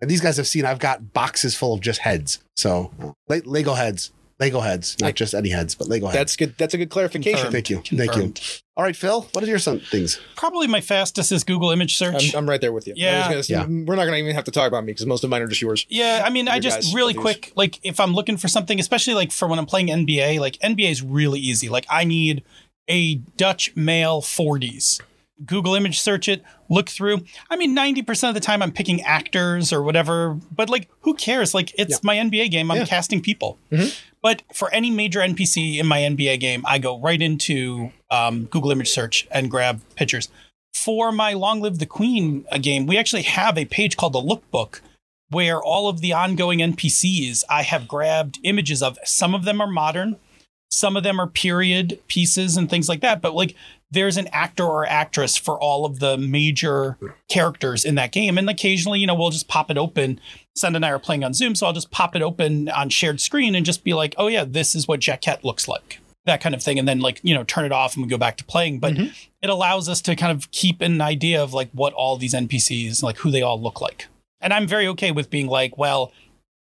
And these guys have seen I've got boxes full of just heads. So Le- Lego heads, Lego heads, not Like- just any heads, but Lego heads. That's good. That's a good clarification. Thank you, thank you. All right, Phil, what are your some things? Probably my fastest is Google image search. I'm, I'm right there with you. Yeah. gonna Yeah. We're not going to even have to talk about me because most of mine are just yours. Yeah, I mean, I just guys' really abilities. quick, like if I'm looking for something, especially like for when I'm playing NBA, like NBA is really easy. Like I need a Dutch male 40s. Google image search it, look through. I mean, 90% of the time I'm picking actors or whatever, but like who cares? Like it's Yeah. my NBA game, I'm Yeah. casting people. Mhm. But for any major NPC in my NBA game, I go right into um, Google image search and grab pictures. For my Long Live the Queen uh, game, we actually have a page called the Lookbook where all of the ongoing NPCs I have grabbed images of. Some of them are modern, some of them are period pieces and things like that. But like there's an actor or actress for all of the major characters in that game. And occasionally, you know, we'll just pop it open. Senda and I are playing on Zoom, so I'll just pop it open on shared screen and just be like, oh yeah, this is what Jaquette looks like. That kind of thing. And then like, you know, turn it off and we go back to playing. But mm-hmm. it allows us to kind of keep an idea of like what all these NPCs, like who they all look like. And I'm very okay with being like, well,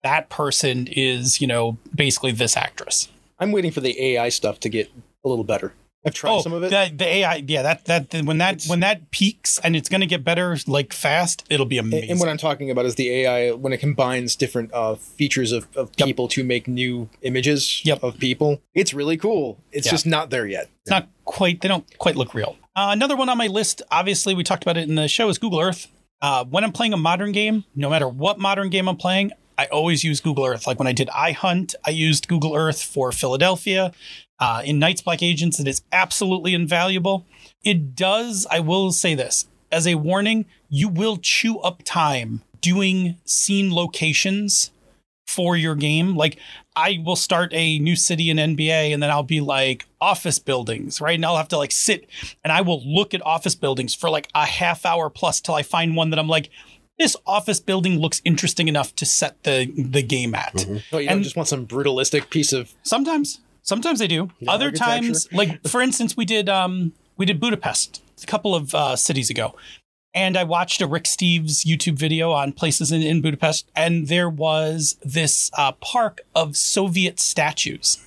that person is, you know, basically this actress. I'm waiting for the AI stuff to get a little better. I've tried oh, some of it. The, the AI, yeah, that that when that It's- when that peaks and it's going to get better like fast, it'll be amazing. And what I'm talking about is the AI when it combines different uh, features of, of Yep. people to make new images Yep. of people. It's really cool. It's Yeah. just not there yet. it's not quite. They don't quite look real. Uh, another one on my list. Obviously, we talked about it in the show. Is Google Earth. Uh, when I'm playing a modern game, no matter what modern game I'm playing, I always use Google Earth. Like when I did iHunt, I used Google Earth for Philadelphia. Uh, in Night's Black Agents, it is absolutely invaluable. It does, I will say this as a warning, you will chew up time doing scene locations for your game. Like I will start a new city in NBA and then I'll be like office buildings, right? And I'll have to like sit and I will look at office buildings for like a half hour plus till I find one that I'm like, this office building looks interesting enough to set the the game at. Oh, you And- don't just want some brutalistic piece of Sometimes, sometimes I do. Yeah, Other times, like [laughs] for instance, we did um we did Budapest a couple of uh, cities ago, and I watched a Rick Steves YouTube video on places in, in Budapest, and there was this uh, park of Soviet statues.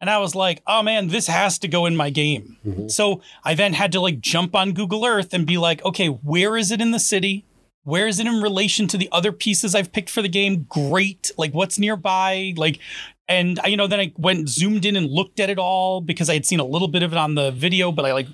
And I was like, oh man, this has to go in my game. So I then had to like jump on Google Earth and be like, okay, where is it in the city? Where is it in relation to the other pieces I've picked for the game? Great. Like what's nearby? Like, and I- you know, then I went zoomed in and looked at it all because I had seen a little bit of it on the video, but I like,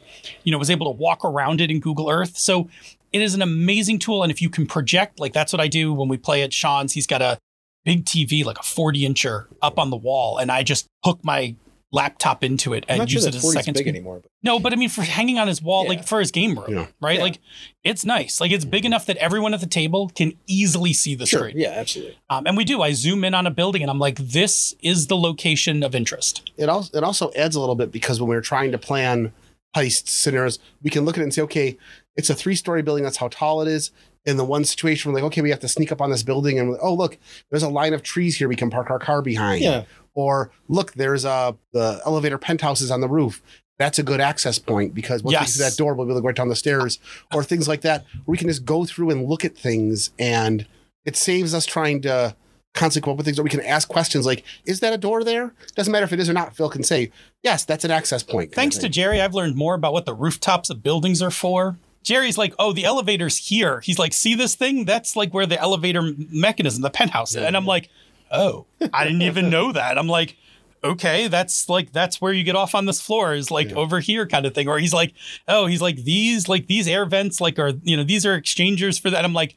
you know, was able to walk around it in Google Earth. So it is an amazing tool. And if you can project, like that's what I do when we play at Sean's, he's got a big TV, like a 40 incher up on the wall. And I just hook my laptop into it and not sure use it as a second big screen. anymore. But No, but I mean for hanging on his wall, Yeah. like for his game room, Yeah. right? Yeah. Like it's nice. Like it's big enough that everyone at the table can easily see the sure, screen. yeah, absolutely. Um, and we do. I zoom in on a building and I'm like, this is the location of interest. it also it also adds a little bit because when we're trying to plan heist scenarios, we can look at it and say, okay, it's a three story building. That's how tall it is. In the one situation, we're like, okay, we have to sneak up on this building, and like, oh look, there's a line of trees here we can park our car behind. Yeah, Or look, there's a the elevator penthouses on the roof. That's a good access point because once we see that door, we'll be able to go right down the stairs, or things like that. We can just go through and look at things, and it saves us trying to constantly come up with things. Or we can ask questions like, "Is that a door there?" Doesn't matter if it is or not. Phil can say, "Yes, that's an access point." Thanks to. Jerry, I've learned more about what the rooftops of buildings are for. Jerry's like, oh, the elevator's here. He's like, see this thing? That's like where the elevator mechanism, the penthouse. and I'm like, oh, I didn't even know that. I'm like, okay, that's like that's where you get off on this floor is like over here kind of thing. Or he's like, oh, he's like these like these air vents like are you know these are exchangers for that. I'm like,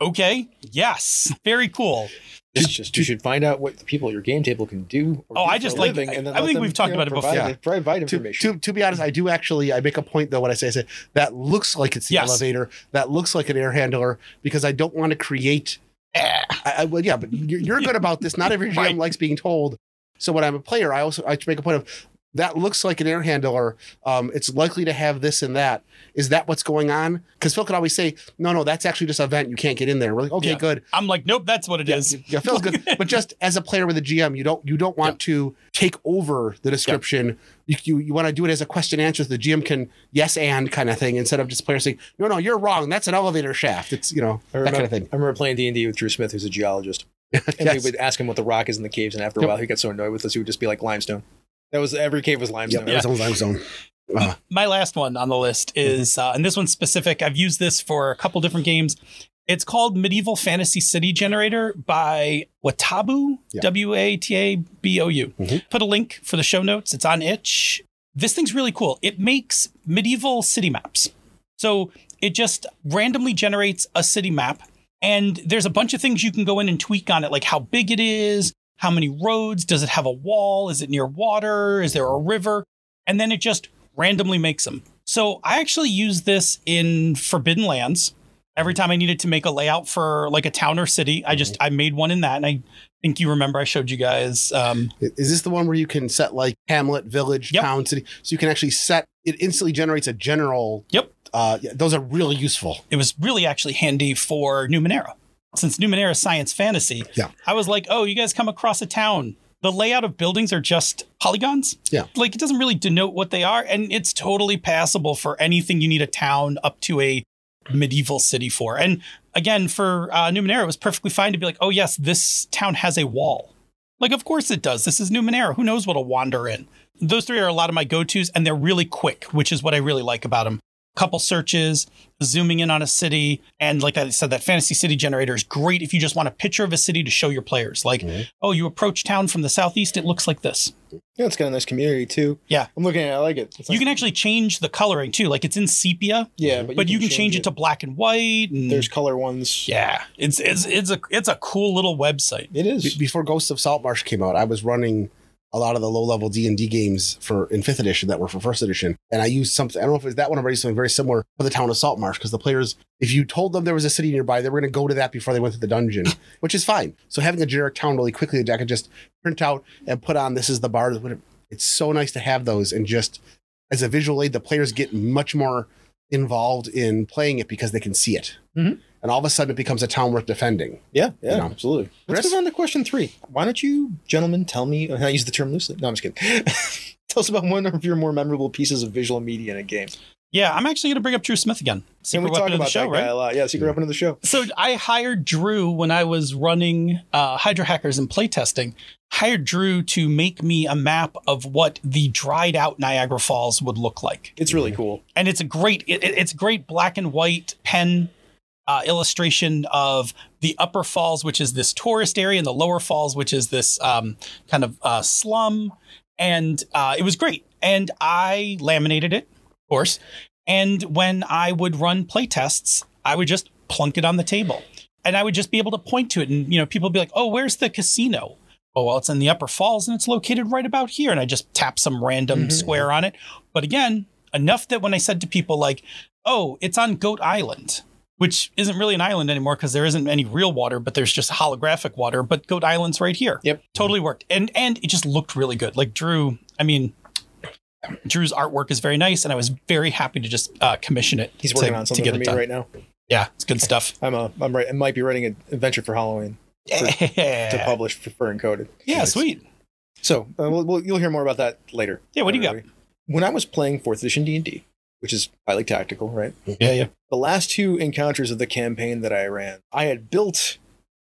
okay, yes, very cool. It's just you should find out what the people at your game table can do. Or Oh, do I just like- living, I- and then I think them, we've talked you know, about it before. Yeah. provide to, information. to, to be honest, I do actually I make a point though when I say I say that looks like it's the Yes. elevator, that looks like an air handler, because I don't want to create. Ah. I, I well, yeah, but you're, you're [laughs] good about this. Not every GM Right. likes being told. So when I'm a player, I also I make a point of that looks like an air handler. Um, it's likely to have this and that. Is that what's going on? Because Phil could always say, no, no, that's actually just a vent. You can't get in there. We're like, okay, Yeah. good. I'm like, nope, that's what it is. Yeah, Phil's good. [laughs] but just as a player with a GM, you don't you don't want to take over the description. You you, you want to do it as a question answer. So the GM can yes and kind of thing instead of just players saying no no you're wrong. That's an elevator shaft. It's you know I that remember, kind of thing. I remember playing D and D with Drew Smith, who's a geologist, [laughs] and Yes. we would ask him what the rock is in the caves, and after a Yep. while, he got so annoyed with us, he would just be like limestone. That was every cave was limestone. Yep, Arizona's limestone. Uh, my last one on the list is, uh, and this one's specific. I've used this for a couple different games. It's called Medieval Fantasy City Generator by Watabou, Yeah. W A T A B O U. Mhm. Put a link for the show notes. It's on itch. This thing's really cool. It makes medieval city maps. So it just randomly generates a city map, and there's a bunch of things you can go in and tweak on it, like how big it is, how many roads, does it have a wall, is it near water, is there a river, and then it just randomly makes them. So I actually use this in Forbidden Lands. Every time I needed to make a layout for like a town or city, I just I made one in that, and I think you remember I showed you guys. Um, is this the one where you can set like hamlet, village, Yep. town, city? So you can actually set it instantly generates a general. Yep. Uh, yeah, those are really useful. it was really actually handy for Numenera. Since Numenera is science fantasy, Yeah. I was like, oh, you guys come across a town. The layout of buildings are just polygons. Yeah. Like it doesn't really denote what they are, and it's totally passable for anything you need a town up to a medieval city for. And again, for uh, Numenera, it was perfectly fine to be like, oh, yes, this town has a wall. Like, of course it does. This is Numenera. Who knows what'll wander in? Those three are a lot of my go tos, and they're really quick, which is what I really like about them. Couple searches, zooming in on a city, and like I said, that fantasy city generator is great if you just want a picture of a city to show your players. Like, mhm. oh, you approach town from the southeast, it looks like this. Yeah, it's got a nice community too. Yeah. I'm looking at it. I like it. It's You like- can actually change the coloring too. Like it's in sepia, yeah, mhm. but, but you can change it to black and white. And There's color ones. yeah, it's it's it's a it's a cool little website. It is. Be- before Ghosts of Saltmarsh came out, I was running a lot of the low level D and D games for in fifth edition that were for first edition, and I used something. I don't know if it was that one maybe something very similar for the town of Saltmarsh because the players, if you told them there was a city nearby, they were going to go to that before they went to the dungeon, [laughs] which is fine. So having a generic town really quickly that I could just print out and put on. This is the bar. It's so nice to have those and just as a visual aid, the players get much more involved in playing it because they can see it. Mhm. And all of a sudden, it becomes a town worth defending. Yeah, yeah, You know. absolutely. Let's Chris? move on to question three. Why don't you, gentlemen, tell me? and I use the term loosely. No, I'm just kidding. [laughs] tell us about one of your more memorable pieces of visual media in a game. Yeah, I'm actually going to bring up Drew Smith again. And Secret we weapon talk of the about show, that guy right? a lot. Yeah, secret weapon of the show. So I hired Drew when I was running uh, Hydra Hackers and playtesting. Hired Drew to make me a map of what the dried out Niagara Falls would look like, It's really cool. and it's a great it, it- it's great black and white pen uh, illustration of the upper falls, which is this tourist area, and the lower falls, which is this um, kind of uh, slum. And uh, it was great. And I laminated it, of course. And when I would run play tests, I would just plunk it on the table. And I would just be able to point to it. And, you know, people would be like, oh, where's the casino? Oh, well, it's in the upper falls and it's located right about here. And I just tap some random Mhm. square on it. But again, enough that when I said to people like, oh, it's on Goat Island, which isn't really an island anymore because there isn't any real water, but there's just holographic water. But Goat Island's right here. Yep. Totally worked. And and it just looked really good. Like Drew, I mean, Drew's artwork is very nice, and I was very happy to just uh, commission it. He's to- working on to something get for me done. right now. Yeah, it's good stuff. [laughs] I'm a, I'm right. I might be writing an adventure for Halloween to yeah, [laughs] publish for, for encoded. yeah, sweet. So uh, we'll, we'll, you'll hear more about that later. Yeah, what do you got? When I was playing fourth edition D and D, which is highly tactical, right? Yeah, yeah. The last two encounters of the campaign that I ran, I had built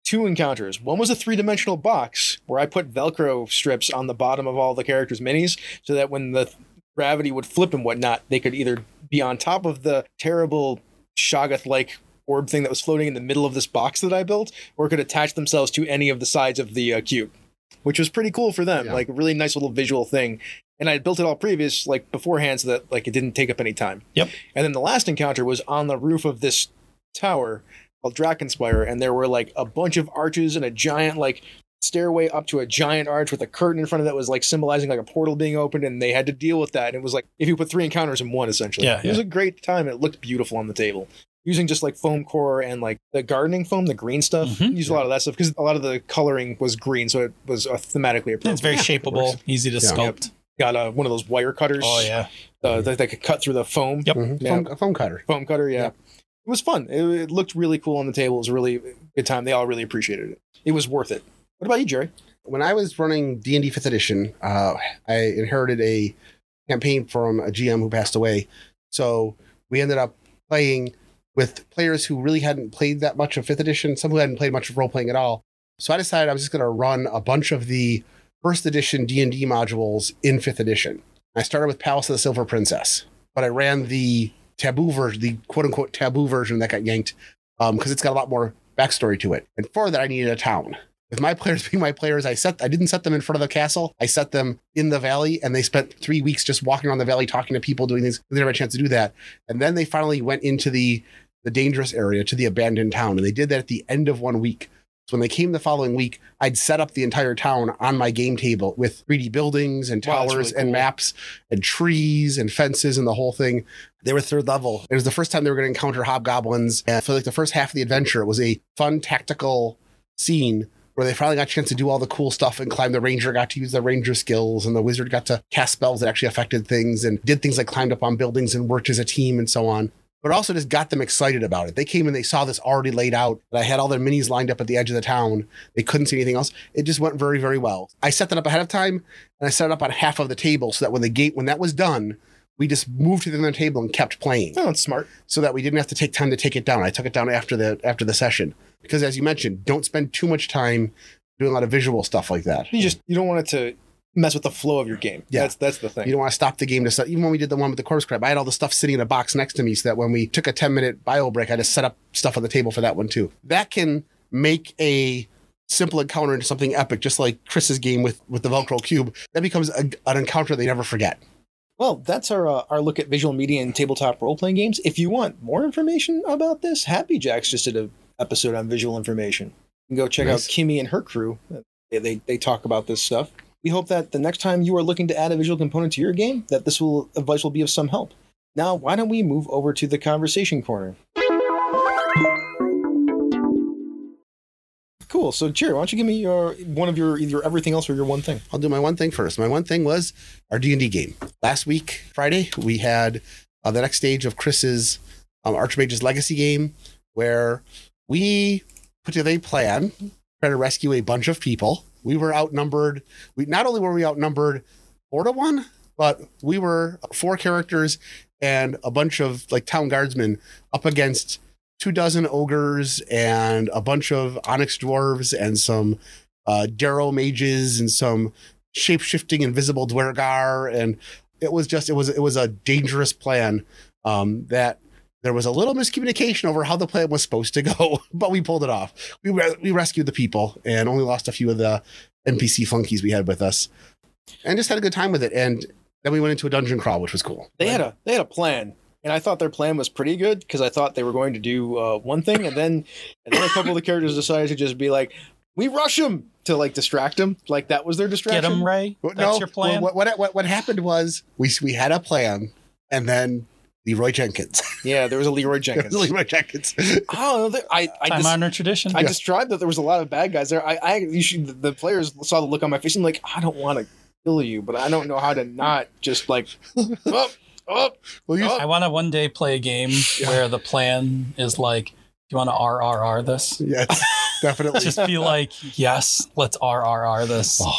two encounters. One was a three dimensional box where I put Velcro strips on the bottom of all the characters' minis so that when the gravity would flip and whatnot, they could either be on top of the terrible Shoggoth like orb thing that was floating in the middle of this box that I built, or could attach themselves to any of the sides of the uh, cube, which was pretty cool for them. Yeah. Like a really nice little visual thing. And I had built it all previous, like beforehand, so that like it didn't take up any time. Yep. And then the last encounter was on the roof of this tower called Drakenspire, and there were like a bunch of arches and a giant like stairway up to a giant arch with a curtain in front of that was like symbolizing like a portal being opened, and they had to deal with that. And it was like if you put three encounters in one, essentially. Yeah, it was a great time. It looked beautiful on the table. Using just like foam core and like the gardening foam, the green stuff. Mhm. Used a lot of that stuff because a lot of the coloring was green, so it was thematically appropriate. It's very Yeah, shapeable, easy to Yeah. sculpt. Got uh, one of those wire cutters. Oh yeah, uh, that, that could cut through the foam. Yep. Mhm. Yeah. Foam, a foam cutter. foam cutter. Yeah, Yeah. it was fun. It, it looked really cool on the table. It was a really good time. They all really appreciated it. It was worth it. What about you, Jerry? when I was running D and D Fifth Edition, uh, I inherited a campaign from a GM who passed away. So we ended up playing with players who really hadn't played that much of Fifth Edition, some who hadn't played much of role playing at all. So I decided I was just going to run a bunch of the first edition D and D modules in Fifth Edition. I started with Palace of the Silver Princess, but I ran the taboo version, the quote unquote taboo version that got yanked um, because it's got a lot more backstory to it. And for that, I needed a town with my [laughs] players being my players, I set I didn't set them in front of the castle. I set them in the valley, and they spent three weeks just walking around the valley, talking to people, doing things. They never had a chance to do that, and then they finally went into the the dangerous area to the abandoned town, and they did that at the end of one week. So when they came the following week, I'd set up the entire town on my game table with 3D buildings and Wow, towers really and cool. maps and trees and fences and the whole thing. They were third level. It was the first time they were going to encounter hobgoblins. And for like the first half of the adventure, it was a fun tactical scene where they finally got a chance to do all the cool stuff and climb. The ranger got to use the ranger skills, and the wizard got to cast spells that actually affected things and did things like climbed up on buildings and worked as a team and so on. But also just got them excited about it. They came and they saw this already laid out. And I had all their minis lined up at the edge of the town. They couldn't see anything else. It just went very, very well. I set that up ahead of time, and I set it up on half of the table so that when the gate when that was done, we just moved to the other table and kept playing Oh, it's smart. so that we didn't have to take time to take it down. I took it down after the after the session because, as you mentioned, don't spend too much time doing a lot of visual stuff like that. You just you don't want it to mess with the flow of your game. Yeah. That's that's the thing. You don't want to stop the game to set. Even when we did the one with the corpse crab, I had all the stuff sitting in a box next to me, so that when we took a ten minute bio break, I just set up stuff on the table for that one too. That can make a simple encounter into something epic, just like Chris's game with with the Velcro cube. That becomes a, an encounter they never forget. Well, that's our uh, our look at visual media and tabletop role playing games. If you want more information about this, Happy Jacks just did an episode on visual information. You can go check Nice. out Kimmy and her crew. They, they they talk about this stuff. We hope that the next time you are looking to add a visual component to your game, that this will advice will be of some help. Now, why don't we move over to the conversation corner? Cool. So, Jerry, why don't you give me your one of your either everything else or your one thing? I'll do my one thing first. My one thing was our D and D game. Last week, Friday, we had uh, the next stage of Chris's um, Archmage's Legacy game, where we put together a plan, try to rescue a bunch of people. We were outnumbered. We not only were we outnumbered four to one, but we were four characters and a bunch of like town guardsmen up against two dozen ogres and a bunch of onyx dwarves and some uh, Drow mages and some shape shifting invisible Duergar. And it was just, it was, it was a dangerous plan um, that there was a little miscommunication over how the plan was supposed to go, [laughs] but we pulled it off. We, re- we rescued the people and only lost a few of the NPC flunkies we had with us and just had a good time with it. And then we went into a dungeon crawl, which was cool. They had a they had a plan, and I thought their plan was pretty good because I thought they were going to do uh, one thing, and then and then a couple of the characters decided to just be like, "We rush him to like distract him." Like that was their distraction. Get him, Ray. Well, That's your plan. What, what, what, what happened was we, we had a plan and then Leroy Jenkins. [laughs] Yeah, there was a Leroy Jenkins. Leroy Jenkins. [laughs] oh, there- I I Time just. honored tradition. I described that there was a lot of bad guys there. I, I you should, the players saw the look on my face and like, I don't want to kill you, but I don't know how to not just like, [laughs] oh, oh, well, you, I want to one day play a game where the plan is like, do you want to RRR this? yes, definitely. Just be like, yes, let's RRR this. Oh.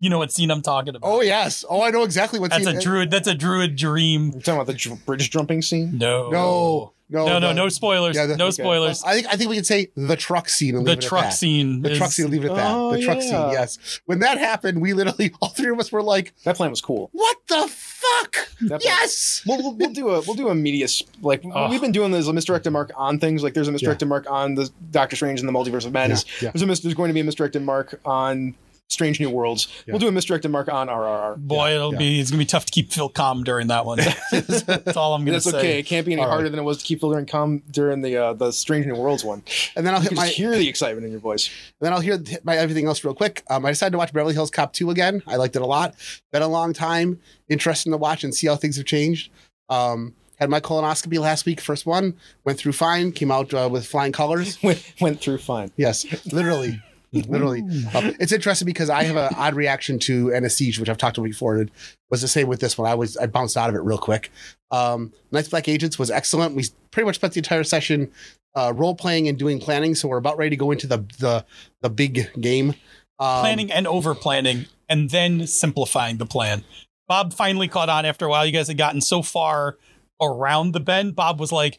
You know what scene I'm talking about? oh, yes. Oh, I know exactly what that's scene- a druid. That's a druid dream. You're talking about the dr- bridge jumping scene. No, No, no, no, no, the- no spoilers. Yeah, the- no okay. spoilers. I think I think we can say the truck scene. And the leave it at truck that. scene. The is, truck scene. Leave it at that. Oh, the truck yeah. scene. Yes. When that happened, we literally [laughs] all three of us were like, That plan was cool. "What the fuck? That- yes." We'll, we'll, we'll do a we'll do a media sp- like Oh. we've been doing this a misdirected mark on things like there's a misdirected mark on the Doctor Strange and the Multiverse of Madness. Yeah, yeah. There's a mis- there's going to be a misdirected mark on Strange New Worlds. Yeah. We'll do a misdirected mark on RRR. Boy, it'll yeah. be it's gonna be tough to keep Phil calm during that one. [laughs] That's all I'm gonna That's say. That's okay. It can't be any All right. harder than it was to keep filtering calm during the uh, the Strange New Worlds one. And then I'll You hit can my just hear the excitement in your voice. And then I'll hear hit my everything else real quick. Um, I decided to watch Beverly Hills Cop 2 again. I liked it a lot. Been a long time. Interesting to watch and see how things have changed. Um, had my colonoscopy last week, first one. Went through fine. Came out uh, with flying colors. [laughs] Went, went through fine. Yes, literally. [laughs] literally. Um, it's interesting because I have an odd reaction to anesthesia, which I've talked about before. It was the same with this one. I was I bounced out of it real quick. Um, Night's Black Agents was excellent. We pretty much spent the entire session uh, role playing and doing planning. So we're about ready to go into the the the big game. Um, planning and over planning and then simplifying the plan. Bob finally caught on after a while. You guys had gotten so far around the bend. Bob was like,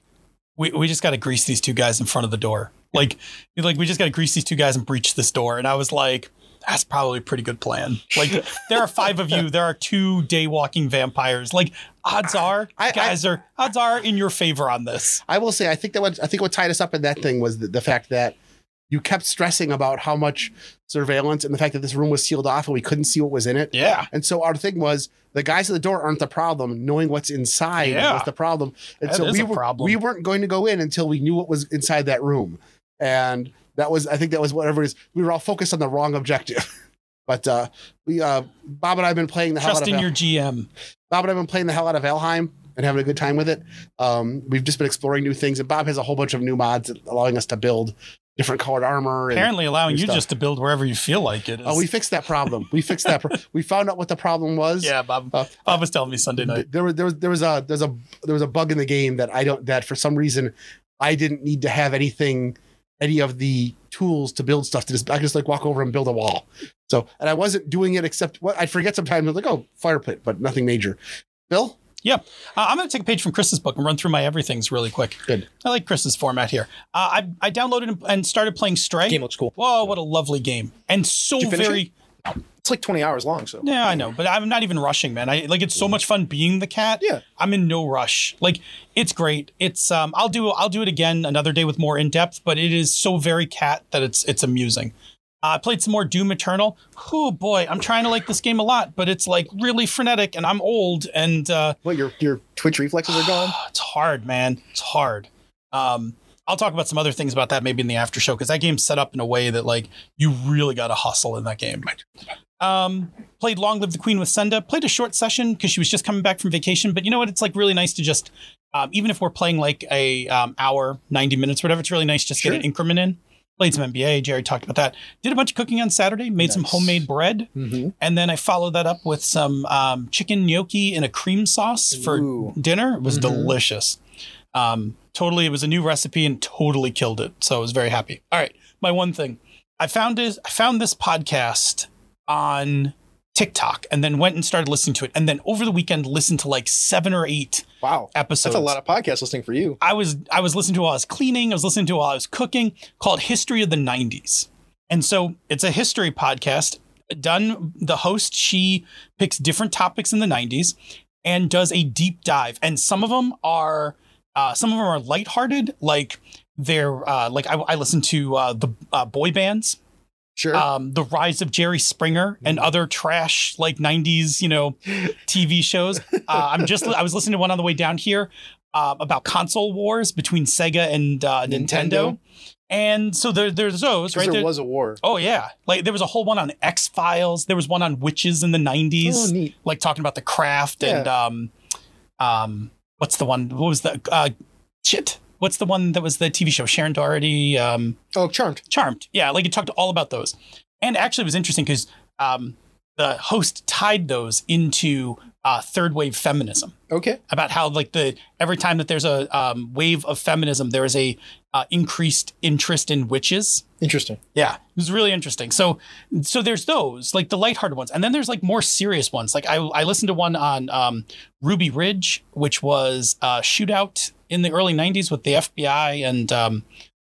we, we just got to grease these two guys in front of the door. Like, like, we just got to grease these two guys and breach this door. And I was like, that's probably a pretty good plan. Like, [laughs] there are five of you. There are two day walking vampires. Like, odds are, I- I- guys are odds are in your favor on this. I will say, I think that what I think what tied us up in that thing was the, the fact that you kept stressing about how much surveillance and the fact that this room was sealed off and we couldn't see what was in it. Yeah. And so our thing was the guys at the door aren't the problem. Knowing what's inside Yeah. was the problem. And That so is we a were problem. we weren't going to go in until we knew what was inside that room. And that was I think that was what everybody's we were all focused on the wrong objective. [laughs] But uh, we, uh, Bob and I have been playing the hell Trust out of your GM. Bob and I have been playing the hell out of Valheim and having a good time with it. Um, we've just been exploring new things, and Bob has a whole bunch of new mods allowing us to build different colored armor. And, Apparently allowing you stuff. just to build wherever you feel like it is. oh, we fixed that problem. We fixed that. Pro- we found out what the problem was. yeah, Bob. Uh, Bob was telling me Sunday night. there was there was there was a there's a there was a bug in the game that I don't that for some reason I didn't need to have anything any of the tools to build stuff to just I could just like walk over and build a wall. So and I wasn't doing it except what I forget sometimes I was like oh fire pit but nothing major. Bill, Yeah, uh, I'm going to take a page from Chris's book and run through my everythings really quick. Good. I like Chris's format here. Uh, I I downloaded and- and started playing Stray. Game looks cool. Whoa, what a lovely game, and so Did you finish very. It's like 20 hours long, so. Yeah, I know, but I'm not even rushing, man. I like it's so much fun being the cat. Yeah. I'm in no rush. Like it's great. It's um I'll do I'll do it again another day with more in depth, but it is so very cat that it's it's amusing. Uh, I played some more Doom Eternal. Oh boy, I'm trying to like this game a lot, but it's like really frenetic, and I'm old, and uh, What, your, your twitch reflexes are gone? [sighs] it's hard, man. It's hard. Um, I'll talk about some other things about that maybe in the after show because that game's set up in a way that like you really got to hustle in that game. Um, played Long Live the Queen with Senda. Played a short session because she was just coming back from vacation. But you know what? It's like really nice to just, um, even if we're playing like a um, hour, ninety minutes, whatever. It's really nice just Sure. get an increment in. Played some NBA. Jerry talked about that. Did a bunch of cooking on Saturday. Made some homemade bread. Mm-hmm. And then I followed that up with some um, chicken gnocchi in a cream sauce for Ooh. dinner. It was Mhm. delicious. Um, totally, it was a new recipe and totally killed it. So I was very happy. All right, my one thing, I found is I found this podcast on TikTok and then went and started listening to it. And then over the weekend, listened to like seven or eight Wow. episodes. That's a lot of podcast listening for you. I was I was listening to while I was cleaning. I was listening to while I was cooking. Called History of the '90s, and so it's a history podcast. Done. The host she picks different topics in the '90s and does a deep dive. And some of them are uh, some of them are lighthearted, like they're uh, like I, I listen to uh, the uh, boy bands Sure. um, the rise of Jerry Springer and other trash like '90s, you know, TV shows. Uh, I'm just I was listening to one on the way down here uh, about console wars between Sega and uh, Nintendo. Nintendo. and so there, there's those, right there there. was a war. Oh yeah, like there was a whole one on X Files. There was one on witches in the '90s, Oh, neat. like talking about the craft and um, um, what's the one? What was the uh, shit? What's the one that was the TV show? Shannen Doherty. Um, Oh, Charmed. Charmed. Yeah, like it talked all about those. And actually, it was interesting because um, the host tied those into uh, third wave feminism Okay. about how like the every time that there's a um, wave of feminism, there is a uh, increased interest in witches. Interesting. Yeah, it was really interesting. So, so there's those like the lighthearted ones, and then there's like more serious ones. Like I, I listened to one on um, Ruby Ridge, which was a shootout in the early '90s with the FBI and um,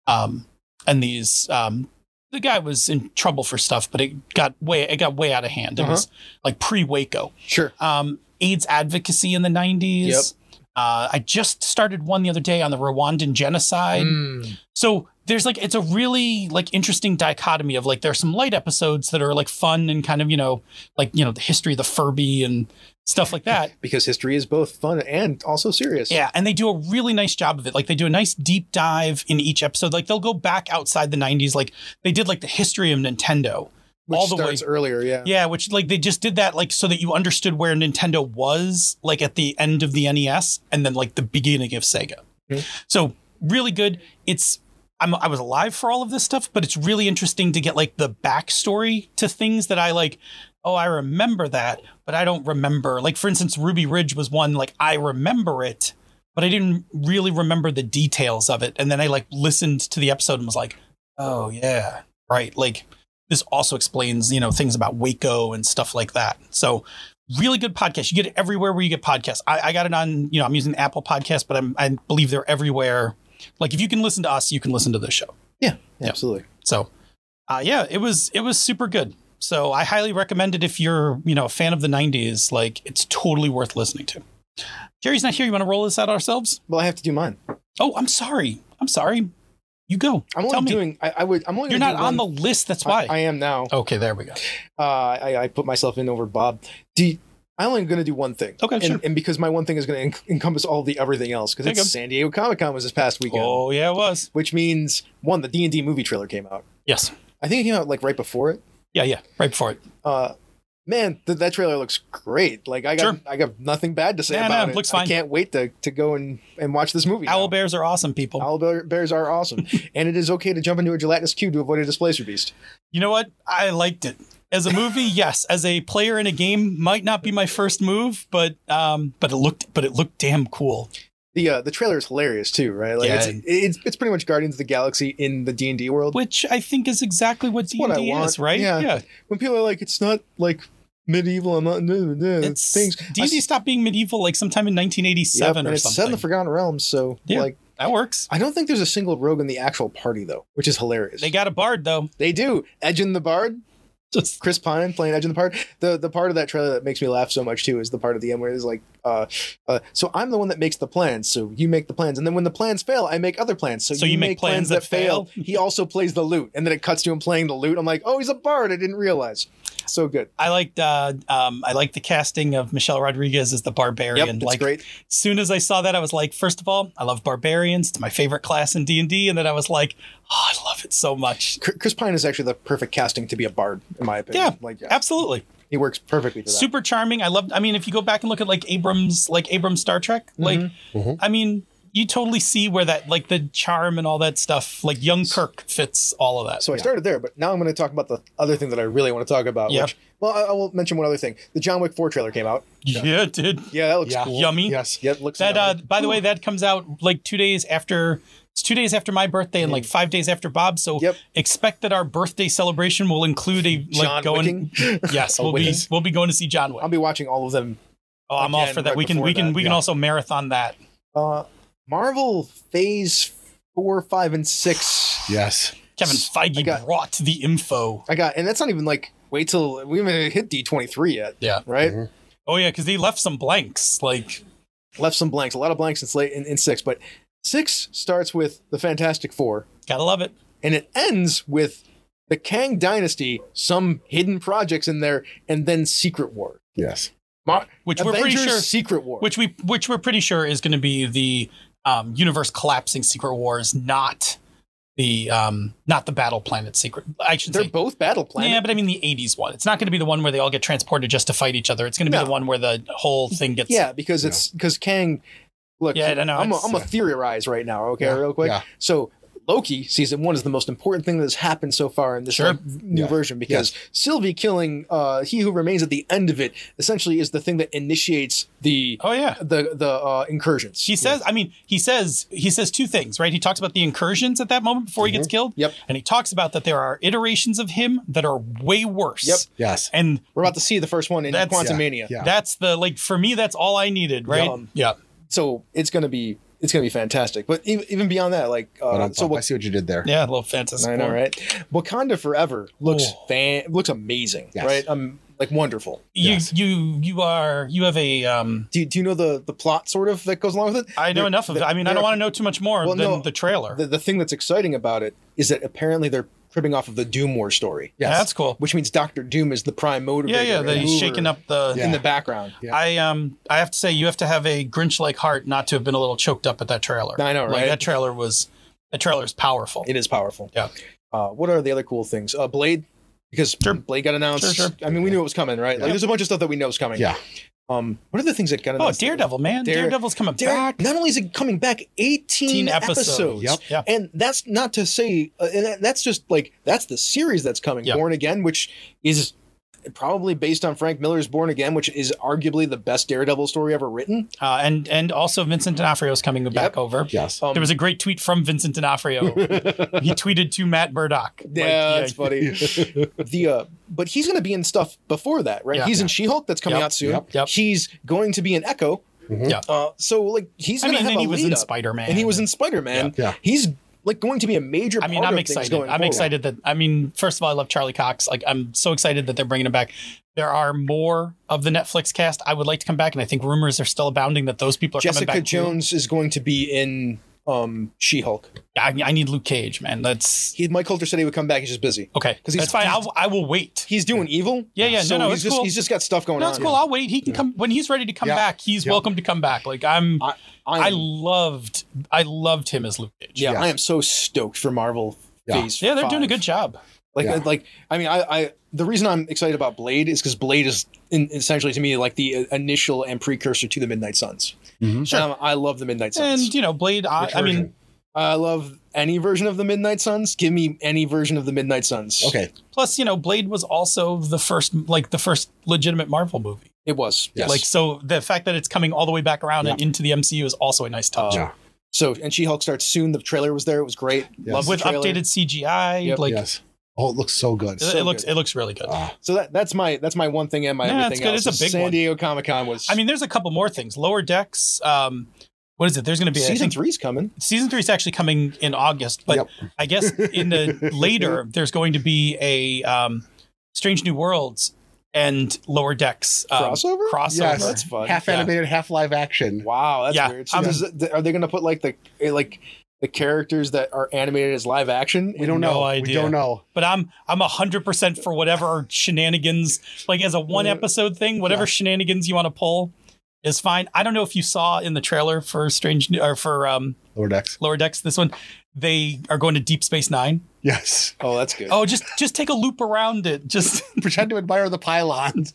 um, and these. Um, the guy was in trouble for stuff, but it got way it got way out of hand. It Uh-huh. was like pre Waco. Sure. Um, AIDS advocacy in the '90s. Yep. Uh, I just started one the other day on the Rwandan genocide. Mm. So there's like it's a really like interesting dichotomy of like there's some light episodes that are like fun and kind of you know like you know the history of the Furby and stuff like that. [laughs] Because history is both fun and also serious. Yeah, and they do a really nice job of it. Like they do a nice deep dive in each episode. Like they'll go back outside the 90s. Like they did like the history of Nintendo. Which all the way- earlier, yeah. Yeah, which like they just did that like so that you understood where Nintendo was like at the end of the NES and then like the beginning of Sega. Mhm. So really good. It's I'm I was alive for all of this stuff, but it's really interesting to get like the backstory to things that I like. Oh, I remember that, but I don't remember. Like for instance, Ruby Ridge was one like I remember it, but I didn't really remember the details of it. And then I like listened to the episode and was like, oh yeah, right. Like this also explains, you know, things about Waco and stuff like that. So really good podcast. You get it everywhere where you get podcasts. I, I got it on, you know, I'm using Apple Podcast, but I'm, I believe they're everywhere. Like if you can listen to us, you can listen to this show. Yeah, Yeah. absolutely. So, uh, yeah, it was it was super good. So I highly recommend it if you're you know a fan of the '90s. Like it's totally worth listening to. Jerry's not here. You want to roll this out ourselves? Well, I have to do mine. Oh, I'm sorry. I'm sorry. You go. I'm Tell only me. doing. I, I would. I'm only. You're not on the list. That's why. I, am now. okay, there we go. Uh, I, I put myself in over Bob. I'm only going to do one thing. Okay, and, sure. And because my one thing is going to en- encompass all the everything else, because it's. San Diego Comic Con was this past weekend, Oh yeah, it was. which means one, the D and D movie trailer came out. Yes. I think it came out like right before it. Yeah, yeah. Right before it. Uh, man, th- that trailer looks great. Like I got, Sure. I got nothing bad to say Yeah, about it. looks I fine. can't wait to to go and and watch this movie. Owl now. bears are awesome, people. Owl bear- bears are awesome, [laughs] and it is okay to jump into a gelatinous cube to avoid a displacer beast. You know what? I liked it. As a movie, [laughs] yes. As a player in a game, might not be my first move, but um, but it looked, but it looked damn cool. The uh, the trailer is hilarious too, right? Like Yeah. it's, it's it's pretty much Guardians of the Galaxy in the D and D world. Which I think is exactly what D and D is, right? Yeah. yeah. when people are like, it's not like medieval. I'm not It's things. D and D stopped being medieval like sometime in 1987 Yep, or and it's set in the Forgotten Realms, so Yeah. like that works. I don't think there's a single rogue in the actual party though, which is hilarious. They got a bard though. They do. Edgin the Bard, [laughs] Just Chris Pine playing Edgin the part. The the part of that trailer that makes me laugh so much too is the part of the end where it's like, uh, uh, so I'm the one that makes the plans, so you make the plans, and then when the plans fail, I make other plans. So, So you make plans that fail? He also plays the lute, and then it cuts to him playing the lute. I'm like, oh, he's a bard. I didn't realize. So good. I liked uh, um, I liked the casting of Michelle Rodriguez as the barbarian. Yep, it's like great. as soon as I saw that, I was like, first of all, I love barbarians. It's my favorite class in D and D, and then I was like, oh, I love it so much. Chris Pine is actually the perfect casting to be a bard, in my opinion. Yeah, like yeah, Absolutely, he works perfectly for that. super charming. I love. I mean, if you go back and look at like Abrams, like Abrams Star Trek, like Mm-hmm. I mean, you totally see where that like the charm and all that stuff, like young Kirk fits all of that. So I started there, but now I'm going to talk about the other thing that I really want to talk about. Yeah. Which, well, I, I will mention one other thing. The John Wick 4 trailer came out. yeah, it did Yeah, that looks Yeah. cool. Yummy. Yes. Yeah, it looks That uh, yummy. by the way, that comes out like two days after. It's two days after my birthday and like five days after Bob's. So Mm. Yep. expect that our birthday celebration will include a like John going. Wicking. [laughs] Yes, we'll be Wicking. we'll be going to see John Wick. I'll be watching all of them. Oh, I'm all for that. right we can we can that, we can also marathon that. Uh, Marvel Phase 4, 5, and 6. Yes. Kevin Feige got- brought the info. I got, and that's not even like, wait till we haven't hit D23 yet, Yeah. right? Mhm. Oh yeah, because they left some blanks. Like Left some blanks, a lot of blanks in, slate, in, in 6, but 6 starts with the Fantastic Four, gotta love it. and it ends with the Kang Dynasty, some hidden projects in there, and then Secret War. Yes. Mar- Which we're pretty sure. Secret War. Which we which we're pretty sure is going to be the um, universe collapsing Secret Wars, not the um, not the Battle Planet Secret. I should they're say. both Battle Planet. Yeah, but I mean the '80s one. It's not going to be the one where they all get transported just to fight each other. It's going to be No. the one where the whole thing gets. Yeah, because it's because Kang. Look, Yeah, I know. I'm a, it's- I'm a theorize right now. Okay, Yeah, real quick. yeah. So Loki season one is the most important thing that has happened so far in this Sure. like, new Yeah. version because Sylvie killing uh, he who remains at the end of it essentially is the thing that initiates the Oh yeah. the the uh, incursions. He says, I mean, he says he says two things, right? He talks about the incursions at that moment before he gets killed. Mm-hmm. Yep. And he talks about that there are iterations of him that are way worse. Yep. Yes. And We're about to see the first one in That's- Quantumania. yeah. that's the like for me, that's all I needed, right? Um, yeah. So it's gonna be it's gonna be fantastic. But even, even beyond that, like uh, I'm so I see what you did there. Yeah, a little fantasy. I know, right? Wakanda Forever looks fan looks amazing, Yes. right? Um, like wonderful. You Yes. you you are you have a um Do you, do you know the the plot sort of that goes along with it? I know There- enough of it. I mean, I don't are- want to know too much more Well, than no, the trailer. The, the thing that's exciting about it is that apparently they're cribbing off of the Doom War story, Yes. Yeah, that's cool. which means Doctor Doom is the prime motivator. Yeah, yeah, that he's shaking up the. Yeah. in the background. Yeah. I um I have to say you have to have a Grinch-like heart not to have been a little choked up at that trailer. I know, Like right? that trailer was that trailer is powerful. It is powerful. Yeah. Uh, what are the other cool things? Uh, Blade, because Sure. Blade got announced. Sure, sure. I mean, we knew it was coming, right? Like, there's a bunch of stuff that we know is coming. Yeah. Um, what are the things that got Oh. Daredevil, man! Dare- Daredevil's coming Dare- back. Not only is it coming back, 18 18 episodes. episodes. Yep. Yeah. And that's not to say, uh, and that, that's just like, that's the series that's coming, Yeah. Born Again, which is probably based on Frank Miller's Born Again, which is arguably the best Daredevil story ever written. Uh, and and also Vincent D'Onofrio is coming back over. Yes. Um, There was a great tweet from Vincent D'Onofrio. [laughs] he tweeted to Matt Murdock. Like, yeah, that's funny. the uh, but he's going to be in stuff before that, right? Yeah. He's in She-Hulk that's coming Yep. out soon. Yep. Yep. He's going to be in Echo. Yeah. Uh, so like he's I going to mean, have and a he was lead in up. Spider-Man. and he was in Spider-Man. Yeah. Yeah. He's like going to be a major. I mean, I'm excited. I'm forward. excited that I mean, first of all, I love Charlie Cox. Like, I'm so excited that they're bringing him back. There are more of the Netflix cast I would like to come back, and I think rumors are still abounding that those people are coming Jessica back. too. Jones is going to be in um, She-Hulk. I, I need Luke Cage, man. That's He, Mike Colter said he would come back. He's just busy. okay. 'Cause he's- That's fine. I'll, I will wait. He's doing evil. Yeah, yeah, no, So no, he's it's just cool. he's just got stuff going on. No, on. it's cool. I'll wait. He can come when he's ready to come Yeah. back. He's Yeah. welcome to come back. Like I'm, I, I, I, loved, I loved him as Luke Cage. yeah, Yeah. I am so stoked for Marvel. Yeah. Phase yeah, they're doing a good job. Like, Yeah. like I mean, I, I the reason I'm excited about Blade is because Blade is in, essentially to me like the uh, initial and precursor to the Midnight Suns. Mhm. Sure. And I love the Midnight Suns. And you know, Blade. I, I mean. I love any version of the Midnight Suns. Give me any version of the Midnight Suns. Okay. plus you know, Blade was also the first, like the first legitimate Marvel movie. It was. Yes. Like so, the fact that it's coming all the way back around and into the MCU is also a nice touch. Uh, Yeah. So and She Hulk starts soon. The trailer was there. It was great. Yes. Love With updated CGI, Yep. like yes. Oh, it looks so good. It, So it looks good. it looks really good. Ah, So that that's my that's my one thing and my Yeah, everything it's good. else. It's a big San one. Diego Comic Con was. I mean, there's a couple more things. Lower decks. Um, what is it? There's going to be season think, three's coming. season three is actually coming in August, but Yep. I guess in the [laughs] later there's going to be a um, Strange New Worlds and Lower Decks um, Crossover? Crossover. Yes. That's fun. half Yeah. animated, half live action. Wow, that's Yeah, weird. So I'm- does are they going to put like the eh, like the characters that are animated as live action? We don't No know. We don't know. But I'm I'm hundred percent for whatever shenanigans, like as a one episode thing, whatever Yeah. shenanigans you want to pull is fine. I don't know if you saw in the trailer for Strange or for um, Lower decks. Lower Decks this one, they are going to Deep Space Nine. Yes. Oh, that's good. Oh, just just take a loop around it. Just [laughs] Pretend to admire the pylons.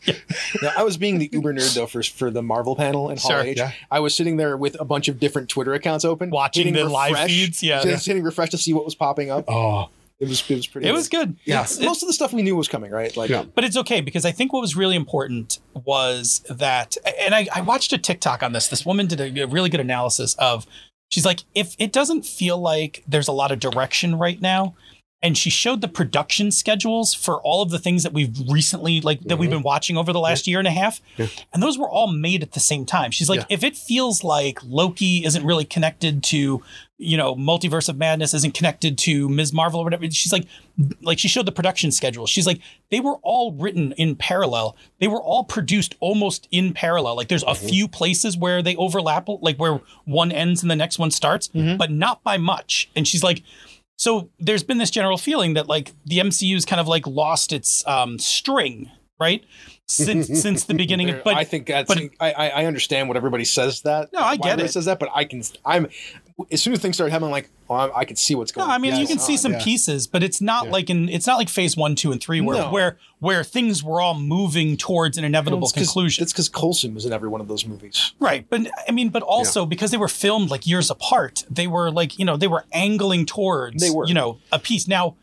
Now, I was being the uber nerd though for for the Marvel panel in Hall Sure, H. yeah. I was sitting there with a bunch of different Twitter accounts open, Watching hitting the live feeds, yeah. just hitting refresh to see what was popping up. Oh, It was it was pretty. it was good. Yeah. It's- Most of the stuff we knew was coming, right? Like, Yeah. but it's okay because I think what was really important was that, and I, I watched a TikTok on this. This woman did a, a really good analysis of, she's like, if it doesn't feel like there's a lot of direction right now, and she showed the production schedules for all of the things that we've recently like that we've mm-hmm. been watching over the last year and a half. Yeah. and those were all made at the same time. She's like Yeah. if it feels like loki isn't really connected to you know multiverse of madness isn't connected to ms. Marvel or whatever she's like like she showed the production schedule. She's like they were all written in parallel. They were all produced almost in parallel. Like there's a mm-hmm. few places where they overlap like where one ends and the next one starts mm-hmm. but not by much. And she's like so there's been this general feeling that like the MCU's kind of like lost its um, string, right? Since [laughs] since the beginning. there- But I think that's. but- I, I I understand what everybody says that. No, I get everybody it. Says that, but I can. I'm as soon as things start happening, I'm like, oh, I can see what's going. no. I mean you can see on. some yeah. pieces, but it's not Yeah. like in it's not like phase one, two, and three where No. where where things were all moving towards an inevitable It's 'cause- conclusion. It's because Coulson was in every one of those movies. Right. But I mean, but also because they were filmed like years apart, they were like, you know, they were angling towards, They were. you know, a piece. Now,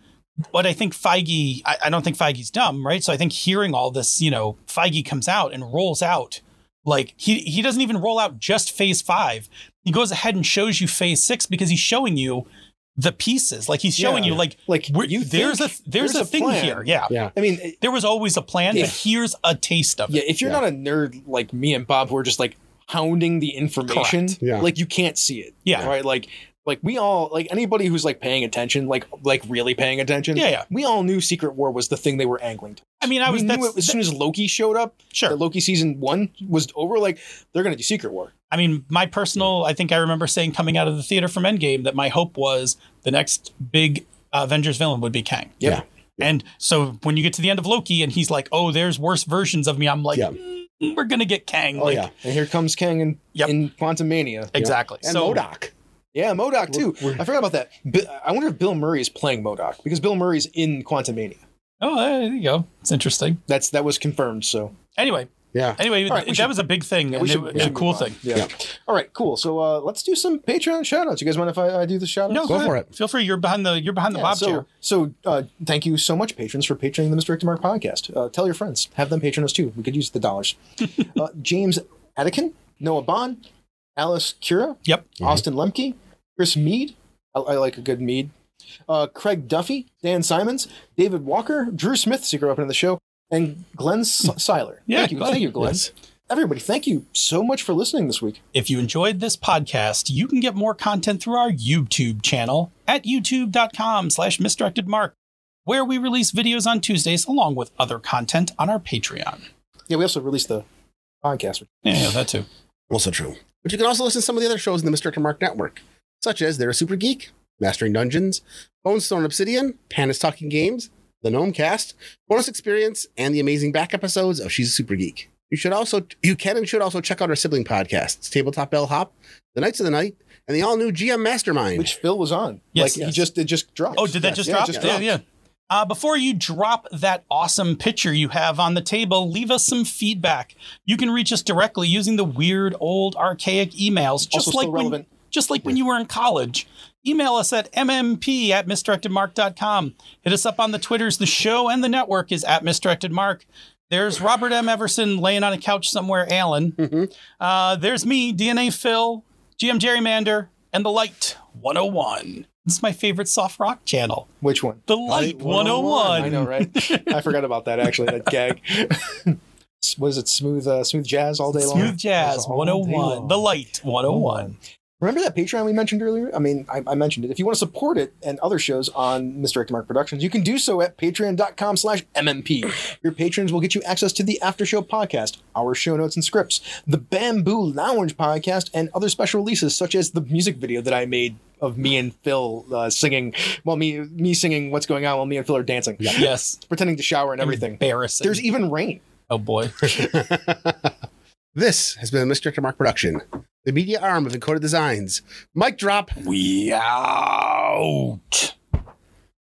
what I think Feige, I, I don't think Feige's dumb, right? So I think hearing all this, you know, Feige comes out and rolls out, like he, he doesn't even roll out just phase five. He goes ahead and shows you phase six because he's showing you the pieces. Like he's showing Yeah. you like, Like we're- you there's a, there's, a, thing plan. here. Yeah. Yeah. I mean, it- There was always a plan, Yeah. but here's a taste of it. yeah. If you're Yeah. not a nerd like me and Bob, who are just like hounding the information, Correct. Yeah. like you can't see it. Yeah. Right. Like. Like we all like anybody who's like paying attention, like like really paying attention. Yeah, yeah. We all knew Secret War was the thing they were angling to. I mean, I was, knew it as soon as Loki showed up. sure. that Loki season one was over. Like they're gonna do Secret War. I mean, my personal, I think I remember saying coming out of the theater from Endgame that my hope was the next big Avengers villain would be Kang. Yep. And so when you get to the end of Loki and he's like, oh, there's worse versions of me, I'm like, Yeah. "Mm, we're going to get Kang. Oh like, yeah. And here comes Kang in, Yep. in Quantumania. Exactly. And so, MODOK. Yeah, MODOK too. We're- we're- I forgot about that. I wonder if Bill Murray is playing MODOK because Bill Murray's in Quantumania. Oh, there you go. It's interesting. That's that was confirmed. So Anyway, Yeah. anyway, All right, we that should- was a big thing. we should- it, was it's a cool thing. Yeah. Yeah. All right. Cool. So uh, let's do some Patreon shout outs. You guys mind if I, I do the shout outs? No, Go go, for it. Feel free. You're behind the you're behind the Bob so, chair. So, uh, thank you so much, patrons, for patroning the Mr. Mark podcast. Uh, tell your friends, have them patron us too. We could use the dollars. [laughs] uh, James Attican, Noah Bond, Alice Cura, Yep. Austin Lemke, Chris Mead. I, I like a good Mead. Uh, Craig Duffy, Dan Simons, David Walker, Drew Smith, secret opening the show, and Glenn S- Seiler. Yeah, thank you, Glenn. thank you, Glenn. Yes. Everybody, thank you so much for listening this week. If you enjoyed this podcast, you can get more content through our YouTube channel at youtube.com slash misdirectedmark, where we release videos on Tuesdays along with other content on our Patreon. Yeah, we also released the podcast. Yeah, yeah, that too. Also true. But you can also listen to some of the other shows in the Mr. Mark network, such as They're a Super Geek, Mastering Dungeons, Bones Stone Obsidian, Panda's Talking Games, The Gnome Cast, Bonus Experience, and the amazing back episodes of She's a Super Geek. You should also, you can and should also check out our sibling podcasts, Tabletop Bellhop, The Knights of the Night, and the all new GM Mastermind. Which Phil was on. Yes, like yes. he just it just dropped. Oh, did that Yes, just yeah, drop? just yeah, dropped. yeah. Uh, before you drop that awesome picture you have on the table, leave us some feedback. You can reach us directly using the weird old archaic emails, just Also like when, just like when you were in college. Email us at mmp at misdirectedmark.com. Hit us up on the Twitters. The show and the network is at misdirectedmark. There's Robert M. Everson laying on a couch somewhere, Alan. Uh, there's me, DNA Phil, GM Gerrymander, and the Light 101. It's my favorite soft rock channel. Which one? The Light Light 101. I know, right? I forgot about that actually. That gag. [laughs] Was it smooth, uh, smooth jazz all day long? Smooth Jazz 101. The Light 101. Remember that Patreon we mentioned earlier? I mean, I, I mentioned it. If you want to support it and other shows on Misdirected Mark Productions, you can do so at patreon.com slash MMP. Your patrons will get you access to the After Show podcast, our show notes and scripts, the Bamboo Lounge podcast, and other special releases such as the music video that I made of me and Phil uh, singing, well, me me singing What's Going On while me and Phil are dancing, Yes. pretending to shower and everything. Embarrassing. There's even rain. oh boy. [laughs] [laughs] This has been a Misdirected Mark production, the media arm of Encoded Designs. Mic drop. We out.